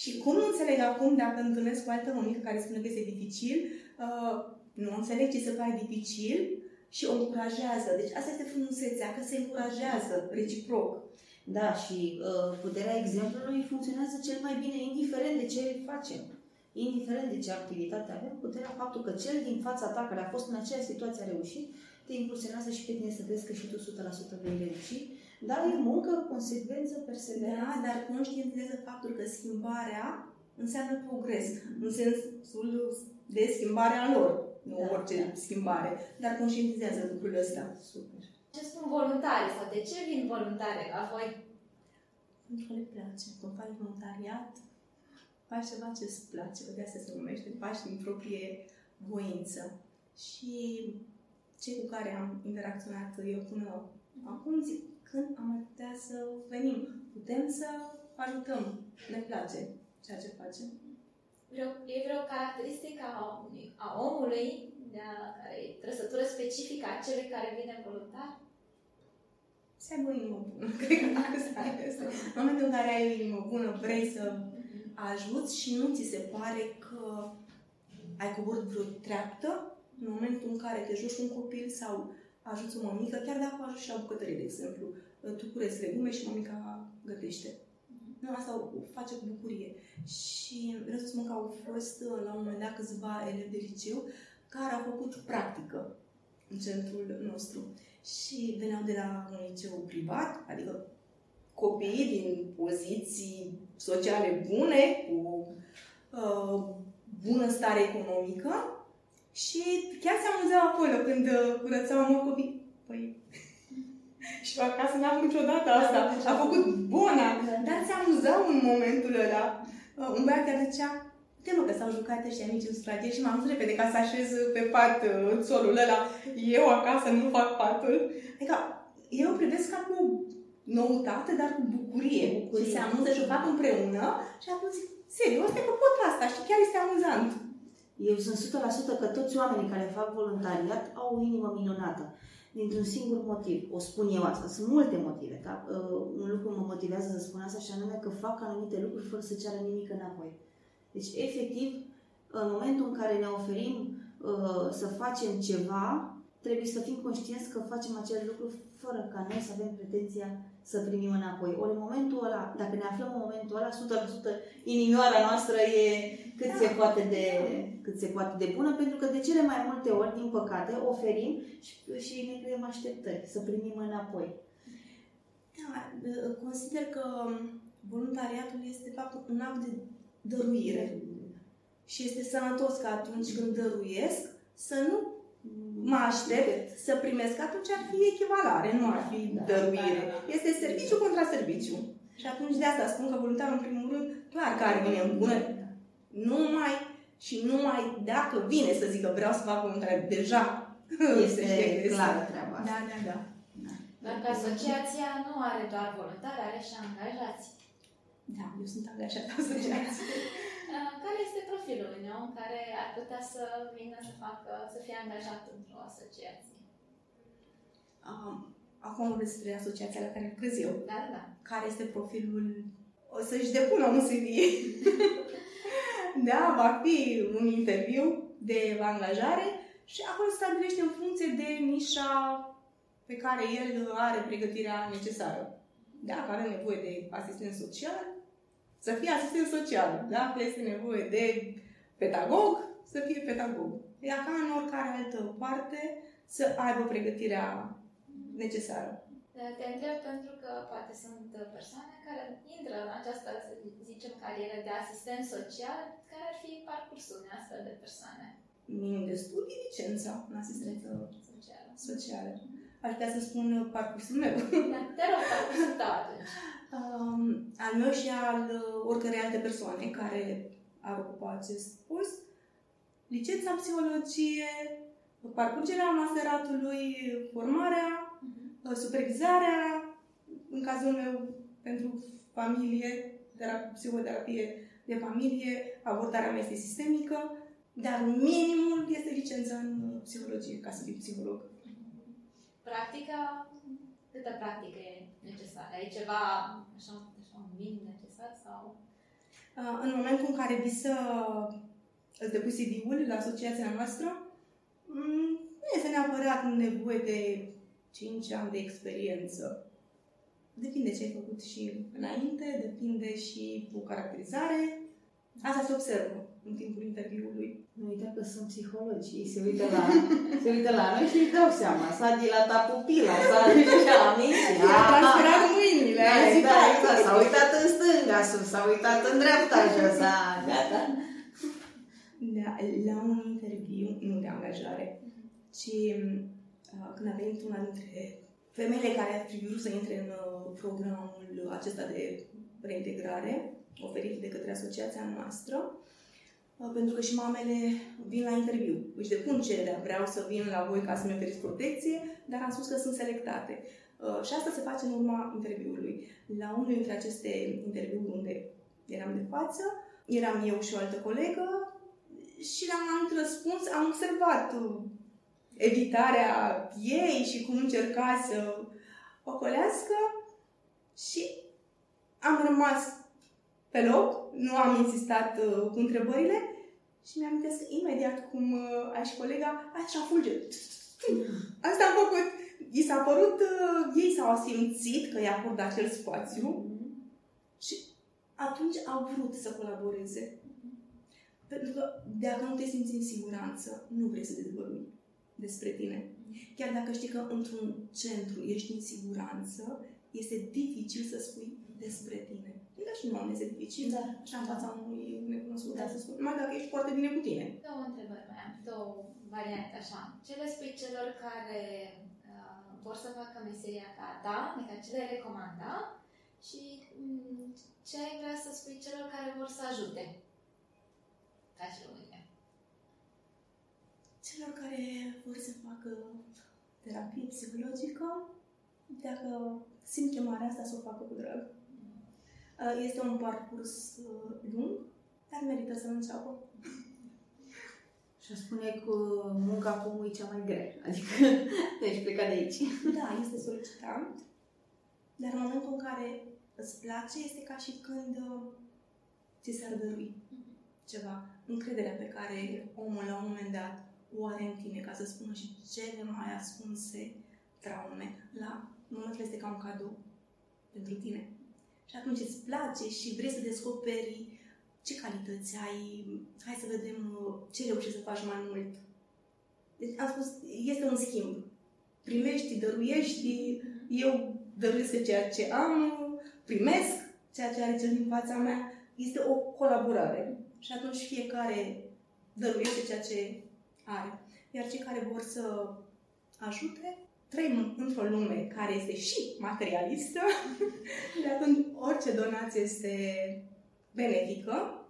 și cum nu înțeleg acum dacă întâlnesc o altă mămică care spune că este dificil, uh, nu înțeleg ce se pare dificil și o încurajează. Deci asta este frumusețea, că se încurajează reciproc. Da, și uh, puterea exemplului funcționează cel mai bine, indiferent de ce facem. Indiferent de ce activitate avem, puterea, faptul că cel din fața ta care a fost în aceeași situație a reușit, te impulsionează și pe tine să crezi că și tu 100% vei reuși. Dar e muncă, consecvență, Da, perseverență. dar conștientizează faptul că schimbarea înseamnă progres, în sensul de schimbarea lor, nu Da, orice da. schimbare, dar conștientizează lucrurile astea. Super. Ce spun voluntari sau de ce vin voluntare la voi? Pentru că le place. Când faci voluntariat, faci ceva ce îți place, de asta se numește, faci din proprie voință. Și cei cu care am interacționat eu până acum zic, când am putea să venim, putem să ajutăm, ne place ceea ce facem. Vreo, e vreo caracteristică a, a omului, de a, care e trăsătură specifică a celui care vine voluntar? Să aibă o inimă bună, cred că asta este. În momentul în care ai o inimă bună, vrei să ajuți și nu ți se pare că ai coborât vreo treaptă în momentul în care te joci cu un copil sau ajuți o mămică, chiar dacă o ajuți și la bucătărie, de exemplu. Tu cureți legume și mamica gătește. Nu, asta o o face cu bucurie. Și vreau să spun că au fost uh, la un moment dat câțiva elevi de liceu care au făcut practică în centrul nostru. Și veneau de la un liceu privat, adică copii din poziții sociale bune, cu uh, bună stare economică și chiar se amuzeau acolo când uh, curățau morcovii. Păi, și eu acasă n-am făcut niciodată asta. A făcut bona, dar se amuzau în momentul ăla. Uh, un băiat care zicea, te mă că s-au jucat ăștia mici în supratie și m-am dus repede ca să așez pe pat uh, în solul ăla. Eu acasă nu fac patul. Adică eu o privesc ca cu noutate, dar cu bucurie. Bucurie. Și se amuză și o fac împreună și atunci zic, serios, că pot asta și chiar este amuzant. Eu sunt 100% că toți oamenii care fac voluntariat au o inimă minunată. Dintr-un singur motiv. O spun eu asta. Sunt multe motive. Da? Uh, un lucru mă motivează să spun asta și anume că fac anumite lucruri fără să ceară nimic înapoi. Deci, efectiv, în momentul în care ne oferim uh, să facem ceva, trebuie să fim conștienți că facem acel lucru fără ca noi să avem pretenția să primim înapoi. Ori în momentul ăla, dacă ne aflăm în momentul ăla, 100% inimioara noastră e cât se poate de, cât se poate de bună, pentru că de cele mai multe ori, din păcate, oferim și, și ne creăm așteptări să primim înapoi. Da, consider că voluntariatul este, de fapt, un act de dăruire. Și este sănătos că atunci când dăruiesc, să nu mă aștept să primesc. Atunci ar fi echivalare, nu ar fi dăruire. Este serviciu contra serviciu. Și atunci de asta spun că voluntarul, în primul rând, clar că are vine în bună. Numai și numai dacă vine să zică vreau să fac voluntariat, deja Este se clară treaba asta. Da, da, da. Dar că asociația nu are doar voluntari, are și angajați. Da, eu sunt angajată asociație. Uh, Care este profilul unui om care ar putea să vină să facă, să fie angajat într-o asociație? Um, acum vorbesc despre asociația la care lucrez eu. Da, da, da. care este profilul, o să-și depună un CV. da, va fi un interviu de angajare și acolo se stabilește în funcție de nișa pe care el are pregătirea necesară. Dacă are nevoie de asistent social, să fie asistent social. Dacă este nevoie de pedagog, să fie pedagog. Iar ca în oricare altă parte, să aibă pregătirea necesară. Te întreb pentru că poate sunt persoane care intră în această, să zicem, carieră de asistent social, care ar fi parcursul unei astfel de persoane Minim de studii, licența în asistență socială. socială. Aș putea să spun parcursul meu. Da, te rog, parcursul tău atunci. Um, al meu și al uh, oricărei alte persoane care ar ocupa acest post. Licența în psihologie, parcurgerea masteratului, formarea, uh, supervizarea, în cazul meu pentru familie, terap- psihoterapie de familie, abordarea mea este sistemică, dar minimul este licența în uh, psihologie, ca să fii psiholog. Practica, câtă practică e necesară? E ceva așa, așa un minim necesar sau... Uh, În momentul în care vii să îți depui CV-ul la asociația noastră, mm, nu este neapărat nevoie de 5 ani de experiență. Depinde ce ai făcut și înainte, depinde și cu caracterizare. Asta se observă în timpul interviului. Nu uita că sunt psihologi. Ei se uită la, se uită la noi și își dau seama. S-a dilatat pupila, s-a așa la minții. I-a transpirat mâinile, Da, ai da, zicat. da, s-a uitat în stânga sus, s-a uitat în dreapta jos, a, gata. Da, la un interviu, nu de angajare, ci uh, când a venit una dintre femeile care ar fi vrut să intre în uh, programul acesta de reintegrare oferit de către asociația noastră, uh, pentru că și mamele vin la interviu. Își depun cererea, vreau să vin la voi ca să-mi oferiți protecție, dar am spus că sunt selectate. Uh, Și asta se face în urma interviului. La unul dintre aceste interviuri unde eram de față, eram eu și o altă colegă și la un anumit răspuns am observat uh, evitarea ei și cum încerca să ocolească și am rămas pe loc, nu am insistat uh, cu întrebările și mi-am imediat cum uh, a și colega, așa fulge. Asta am făcut. i s-a părut, uh, ei s-au simțit că i-a acordat acel spațiu și atunci au vrut să colaboreze. Pentru că dacă nu te simți în siguranță, nu vrei să dezvălui despre tine. Chiar dacă știi că într-un centru ești în siguranță, este dificil să spui despre tine. Da, și nu am este dificil. Da. Așa în fața unui necunoscut, Da. să spun, mai dacă ești foarte bine cu tine. Două întrebări mai am, două variante așa. Ce le spui celor care uh, vor să facă meseria ca a ta, adică ce le recomanda și mm, ce ai vrea să spui celor care vor să ajute ca și România? Celor care vor să facă terapie psihologică, dacă simt chemarea asta, să o facă cu drag. Uh, Este un parcurs uh, lung, dar merită să înceapă. Și aș spune că munca cu omul e cea mai grea. Adică, deci pleca de aici. Da, este solicitant, dar în momentul în care îți place, este ca și când uh, ți s-ar dărui ceva. Încrederea pe care omul la un moment dat o are în tine ca să spună și cele mai ascunse traume. La momentul este ca un cadou pentru tine. Și atunci îți place și vrei să descoperi ce calități ai, hai să vedem uh, ce reușești să faci mai mult. Deci am spus, este un schimb. Primești, dăruiești, eu dăruiesc ceea ce am, primesc ceea ce are cel din fața mea. Este o colaborare. Și atunci fiecare dăruiește ceea ce are. Iar cei care vor să ajute, trăim într-o lume care este și materialistă și atunci orice donație este benefică.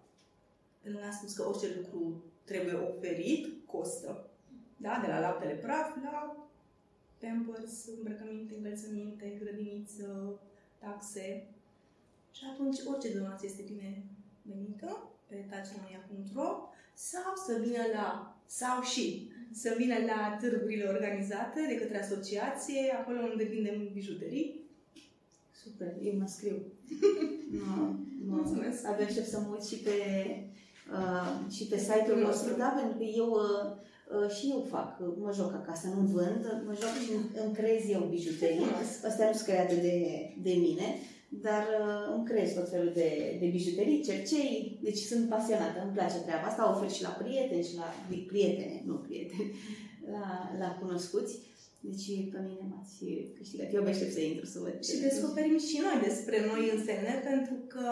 Pentru că am spus că orice lucru trebuie oferit, costă. Da? De la laptele praf la pampers, îmbrăcăminte, încălțăminte, grădiniță, taxe. Și atunci orice donație este binevenită pe taciromania.ro sau să vină la, sau și, să vină la târgurile organizate de către asociație, acolo unde vindem bijuterii. Super, eu mă scriu. nu, nu. Mulțumesc. Abia aștept să mă uit și pe, uh, și pe site-ul nostru, da, pentru că eu uh, uh, și eu fac, uh, mă joc acasă, nu vând, mă joc și îmi creez eu bijuterii. Frumos. Astea nu sunt create de, de mine, dar uh, îmi creez tot felul de, de bijuterii, cercei, deci sunt pasionată, îmi place treaba asta, ofer și la prieteni și la prietene, nu prieteni, la, la cunoscuți. Deci pe mine m-ați câștigat. Eu abia aștept să intru să văd. Și descoperim și noi despre noi în sene, pentru că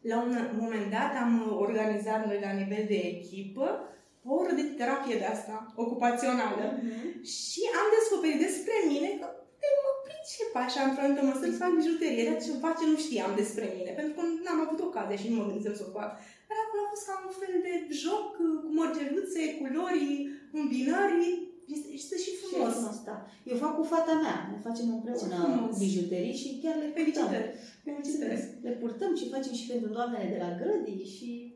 la un moment dat am organizat noi la nivel de echipă o oră de terapie de asta, ocupațională. Mhm. Și am descoperit despre mine că de mă pricep așa într-o anumită măsură să fac bijuterie. Era ceva ce nu știam despre mine, pentru că n-am avut ocazia și nu mă gândisem să o fac. Dar acolo a fost ca un fel de joc cu mărgeluțe, culori, îmbinări. Este, este și Și frumos. frumos, da. Eu fac cu fata mea, ne facem Ce împreună frumos. bijuterii și chiar le purtăm. Felicitări! Felicitări! Le purtăm și facem și pentru doamnele de la grădii și o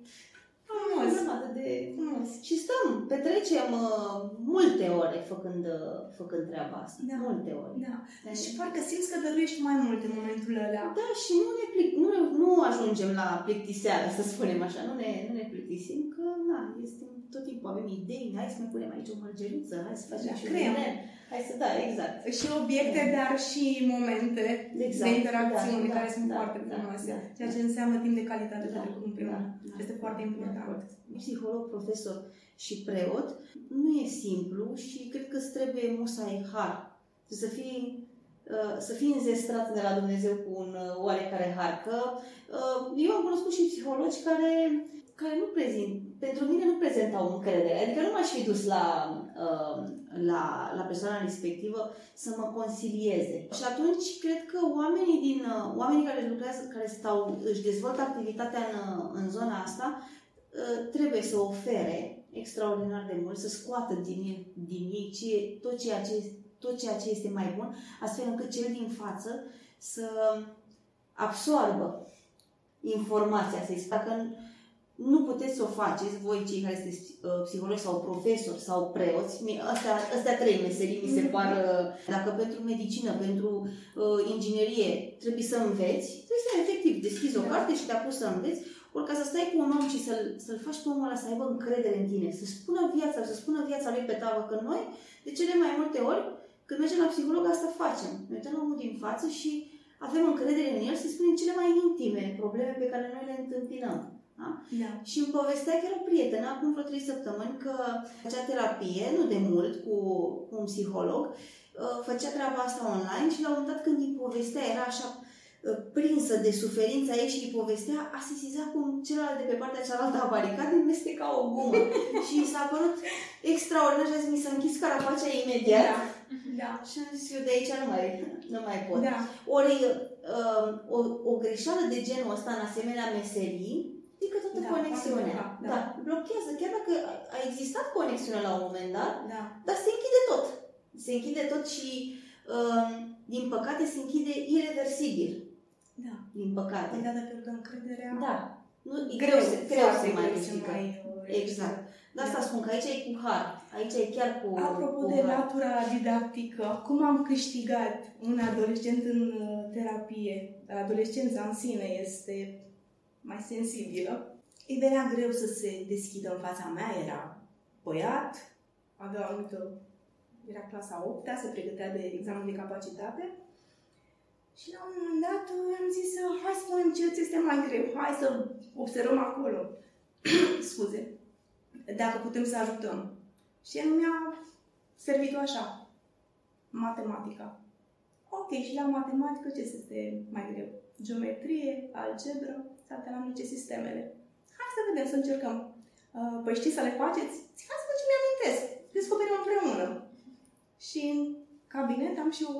Frumos! grămadă de... Frumos! Și stăm, petrecem uh, multe ore făcând, uh, făcând treaba asta. Da. Multe ore. Da. Și parcă simți că dăruiești mai mult în momentul ăla. Da, și nu ne plic, nu, nu ajungem la plictiseală, să spunem așa, nu ne, nu ne plictisim, că na, este tot timpul avem idei, hai să ne punem aici o mărgeriță, hai să facem Da, și un creăm. desen. Hai să, da, exact. Și obiecte, dar și momente Exact. de interacțiune Da, care da, sunt da, foarte da, frumoase. da, ceea da. ce înseamnă timp de calitate Da, pentru împreună. da, Este da, foarte da, important. da. Psiholog, profesor și preot nu e simplu și cred că îți trebuie musai har. Trebuie să fii, uh, să fii înzestrat de la Dumnezeu cu un uh, oarecare har. Că uh, eu am cunoscut și psihologi care, care nu prezint, pentru mine nu prezentau încredere. Adică nu m-aș fi dus la, uh, la, la persoana respectivă să mă consilieze. Și atunci cred că oamenii din uh, oamenii care lucrează, care stau, își dezvoltă activitatea în, uh, în zona asta, uh, trebuie să ofere extraordinar de mult, să scoată din, ei- din ei ce, tot, ceea ce, tot ceea ce este mai bun, astfel încât cel din față să absoarbă informația, să-i spună că nu puteți să o faceți, voi cei care sunteți uh, psihologi sau profesori sau preoți, mie- astea, astea trei meserii mi se Mhm. par, uh, dacă pentru medicină, pentru uh, inginerie trebuie să înveți, trebuie să efectiv deschizi o Da. carte și te apuci să înveți, ori ca să stai cu un om și să-l, să-l faci pe omul ăla să aibă încredere în tine, să spună viața, să spună viața lui pe tavă, că noi, de cele mai multe ori, când mergem la psiholog, asta facem. Ne uităm la omul din față și avem încredere în el să spunem cele mai intime probleme pe care noi le întâmpinăm. Da? Da. Și îmi povestea chiar o prietenă, acum vreo trei săptămâni, că făcea terapie, nu de mult, cu, cu un psiholog, uh, făcea treaba asta online și la un moment dat când îi povestea, era așa uh, prinsă de suferința ei și îi povestea, a sesizat cum celălalt de pe partea cealaltă a baricat ca o gumă. și i s-a părut extraordinar și a zis, mi s-a închis carapacea imediat. Da. Da. Și am zis, eu de aici nu mai, nu mai pot. Da. Ori uh, o, o greșeală de genul ăsta în asemenea meserii, adică toată Da, conexiunea. poate bloca, Da. da. blochează. Chiar dacă a existat conexiunea la un moment dat, Da. dar se închide tot. Se închide tot și, uh, din păcate, se închide irreversibil. Da. Din păcate. Păi da, dacă pierd încrederea, Da. Nu, e greu, să, greu foarte să mai greu să ridică. mai, uh, Exact. De asta Da. spun că aici e cu har. Aici e chiar cu Apropo cu de har. latura didactică, cum am câștigat un adolescent în uh, terapie? Adolescența în sine este mai sensibilă. Îi venea greu să se deschidă în fața mea, era băiat, avea o anumită, era clasa 8 se pregătea de examen de capacitate și la un moment dat uh, am zis, uh, hai să spunem ce ți este mai greu, hai să observăm acolo. Scuze. Dacă putem să ajutăm. Și el mi-a servit-o așa. Matematica. Ok, și la matematică ce este mai greu? Geometrie, algebră, sau te la ce sistemele. Hai să vedem, să încercăm. Uh, păi știți să le faceți? Zic, hai să facem, mi-amintesc. Descoperim împreună. Și în cabinet am și o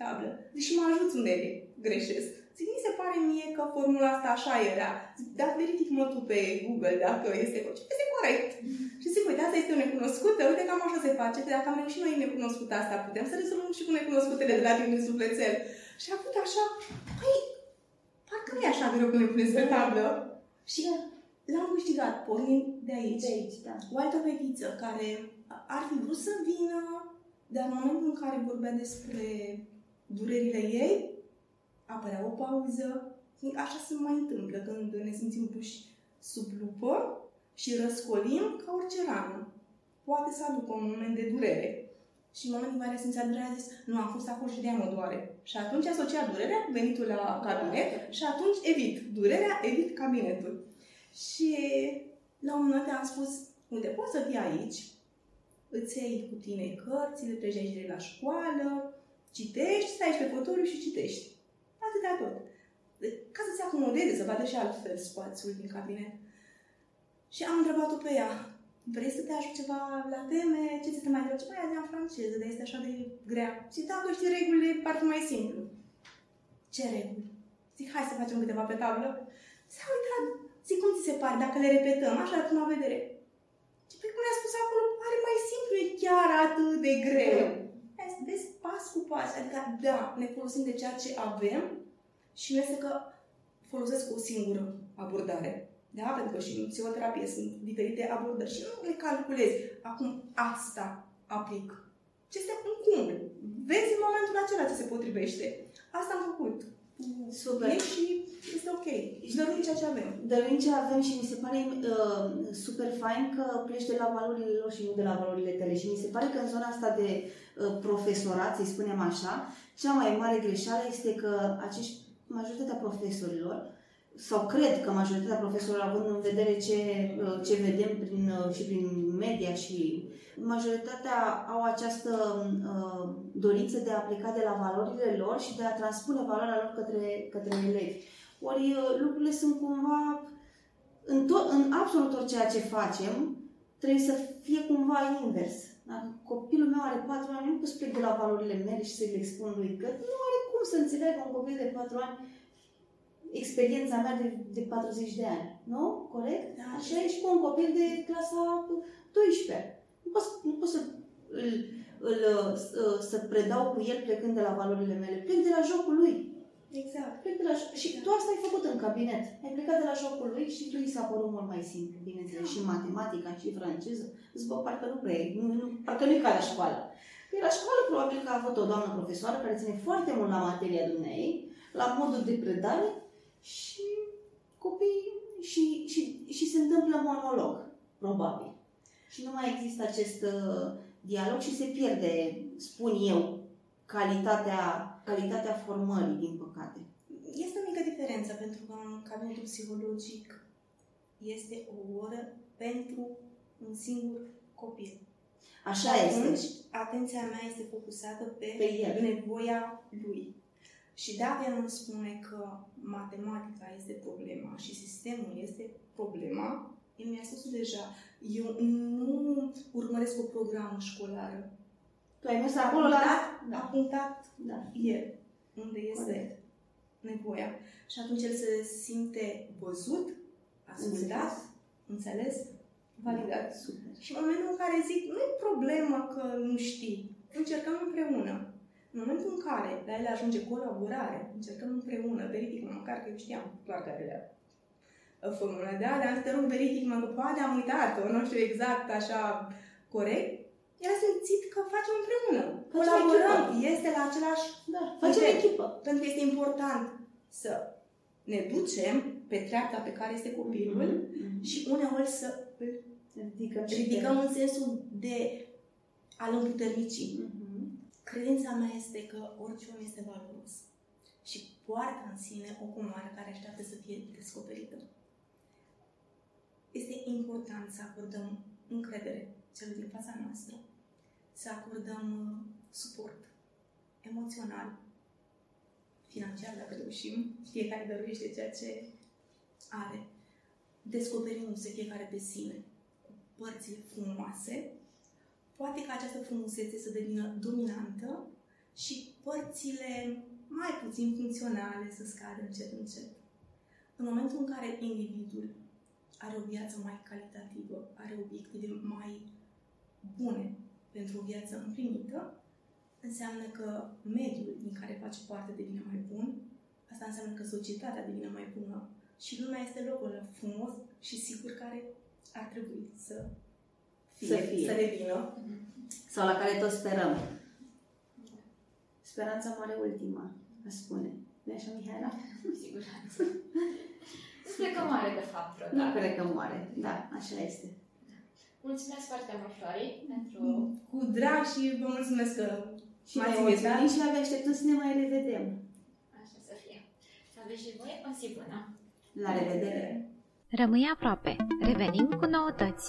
tablă. Zic, și mă ajut unde greșesc. Zic, mi se pare mie că formula asta așa era. Zic, dacă verific-mă tu pe Google dacă este corect. Este corect. Și zic, uite, asta este o necunoscută, uite cam așa se face. Că dacă am reușit noi necunoscută asta, putem să rezolvăm și cu necunoscutele de la tine din sufletel. Și a avut așa, păi, parcă nu e așa greu când le puneți pe tablă. Și l-am câștigat, pornind de aici. De aici, da. O altă fetiță care ar fi vrut să vină, dar în momentul în care vorbea despre durerile ei, apărea o pauză. Așa se mai întâmplă când ne simțim puși sub lupă și răscolim ca orice rană. Poate să aducă un moment de durere. Și în momentul în care simțea durerea, a zis, nu, am fost acolo și de mă doare. Și atunci asocia durerea cu venitul la cabinet și atunci evit durerea, evit cabinetul. Și la un moment dat am spus, uite, poți să fii aici, îți iei cu tine cărțile, treci aici de la școală, citești, stai pe fotoliu și citești. Atâta tot. Ca să se acomodeze, să vadă și altfel spațiul din cabinet. Și am întrebat-o pe ea, vrei să te ajut ceva la teme? Ce ți este mai greu? Ce mai azi în franceză, dar este așa de grea. Și dacă știi regulile, par fi mai simplu. Ce reguli? Zic, hai să facem câteva pe tablă. S-a uitat. Zic, cum ți se pare dacă le repetăm? Așa la prima vedere. Și pe cum ne-a spus acolo, pare mai simplu, e chiar atât de greu. Hai să vezi pas cu pas. Adică, da, ne folosim de ceea ce avem și nu este că folosesc o singură abordare. Da? Pentru că și în psihoterapie sunt diferite abordări și nu le calculezi. Acum asta aplic. Ce este un cumul. Vezi în momentul acela ce se potrivește. Asta am făcut. Super. E și este ok. Și dăruim ceea ce avem. Dăruim ce avem și mi se pare uh, super fain că pleci de la valorile lor și nu de la valorile tale. Și mi se pare că în zona asta de uh, profesorat, să spunem așa, cea mai mare greșeală este că acești, majoritatea profesorilor sau cred că majoritatea profesorilor, având în vedere ce, uh, ce vedem prin, uh, și prin media și majoritatea au această uh, dorință de a pleca de la valorile lor și de a transpune valoarea lor către, către elevi. Ori uh, lucrurile sunt cumva, în, tot, în absolut tot ceea ce facem, trebuie să fie cumva invers. Dacă copilul meu are 4 ani, nu pot să plec de la valorile mele și să-i le expun lui, că nu are cum să înțeleagă un copil de 4 ani experiența mea de, de 40 de ani. Nu? Corect? Da. Așa e și cu un copil de clasa 12. Nu pot, nu pot să îl, îl, să, să predau cu el plecând de la valorile mele. Plec de la jocul lui. Exact. Plec de la, și tu asta ai făcut în cabinet. Ai plecat de la jocul lui și lui s-a părut mult mai simplu, bineînțeles, și matematica, și franceză. Zic, bă, parcă nu prea e, nu, nu, parcă nu e ca la școală. Păi la școală probabil că a avut o doamnă profesoară care ține foarte mult la materia dumnei, la modul de predare și copiii și, și, și se întâmplă monolog, probabil. Și nu mai există acest uh, dialog și se pierde, spun eu, calitatea, calitatea formării, din păcate. Este o mică diferență, pentru că în cabinetul psihologic este o oră pentru un singur copil. Așa Atunci, este. atenția mea este focusată pe, Pe el. nevoia lui. Și dacă el îmi spune că matematica este problema și sistemul este problema, el mi-a spus deja, eu nu urmăresc o programă școlară. Tu ai mers A acolo la... punctat, a punctat Da. el, unde este Corect. nevoia. Și atunci el se simte văzut, ascultat, înțeles, validat. Super. Și în momentul în care zic, nu e problemă că nu știi, încercăm împreună. În momentul în care la el ajunge colaborare, încercăm împreună, verifică măcar că eu știam clar care era formula de alea, am să te rog, verific-mă că poate am uitat-o, nu știu exact așa corect, el a simțit că facem împreună. Facem Colaborăm, echipă. este la același Da, facem Uite. echipă. pentru că este important să ne ducem pe treapta pe care este copilul Mhm. și uneori să îl Ridicăm pe ridicăm în sensul de a-l împuternici. Mhm. Credința mea este că orice om este valoros și poartă în sine o comoară care așteaptă să fie descoperită. Este important să acordăm încredere celui din fața noastră, să acordăm uh, suport emoțional, financiar, dacă reușim, fiecare dăruiește ceea ce are, descoperindu-se fiecare pe sine cu părțile frumoase, poate ca această frumusețe să devină dominantă și părțile mai puțin funcționale să scadă încet, încet. În momentul în care individul are o viață mai calitativă, are obiective mai bune pentru o viață împlinită, înseamnă că mediul din care face parte devine mai bun, asta înseamnă că societatea devine mai bună și lumea este locul ăla frumos și sigur care ar trebui să fie, Să fie. să devină. Sau la care toți sperăm. Speranța moare ultima, a spune. nu așa, Mihaela? Cu siguranță. Nu cred că moare, de fapt, Nu vreodată. cred că moare. Da, așa este. Mulțumesc foarte mult, Flori, pentru... Cu drag și vă mulțumesc că Și M-ați ne mulțumim invitat. și abia așteptăm să ne mai revedem. Așa să fie. Să aveți și voi o zi bună. La revedere! Rămâi aproape. Revenim cu noutăți.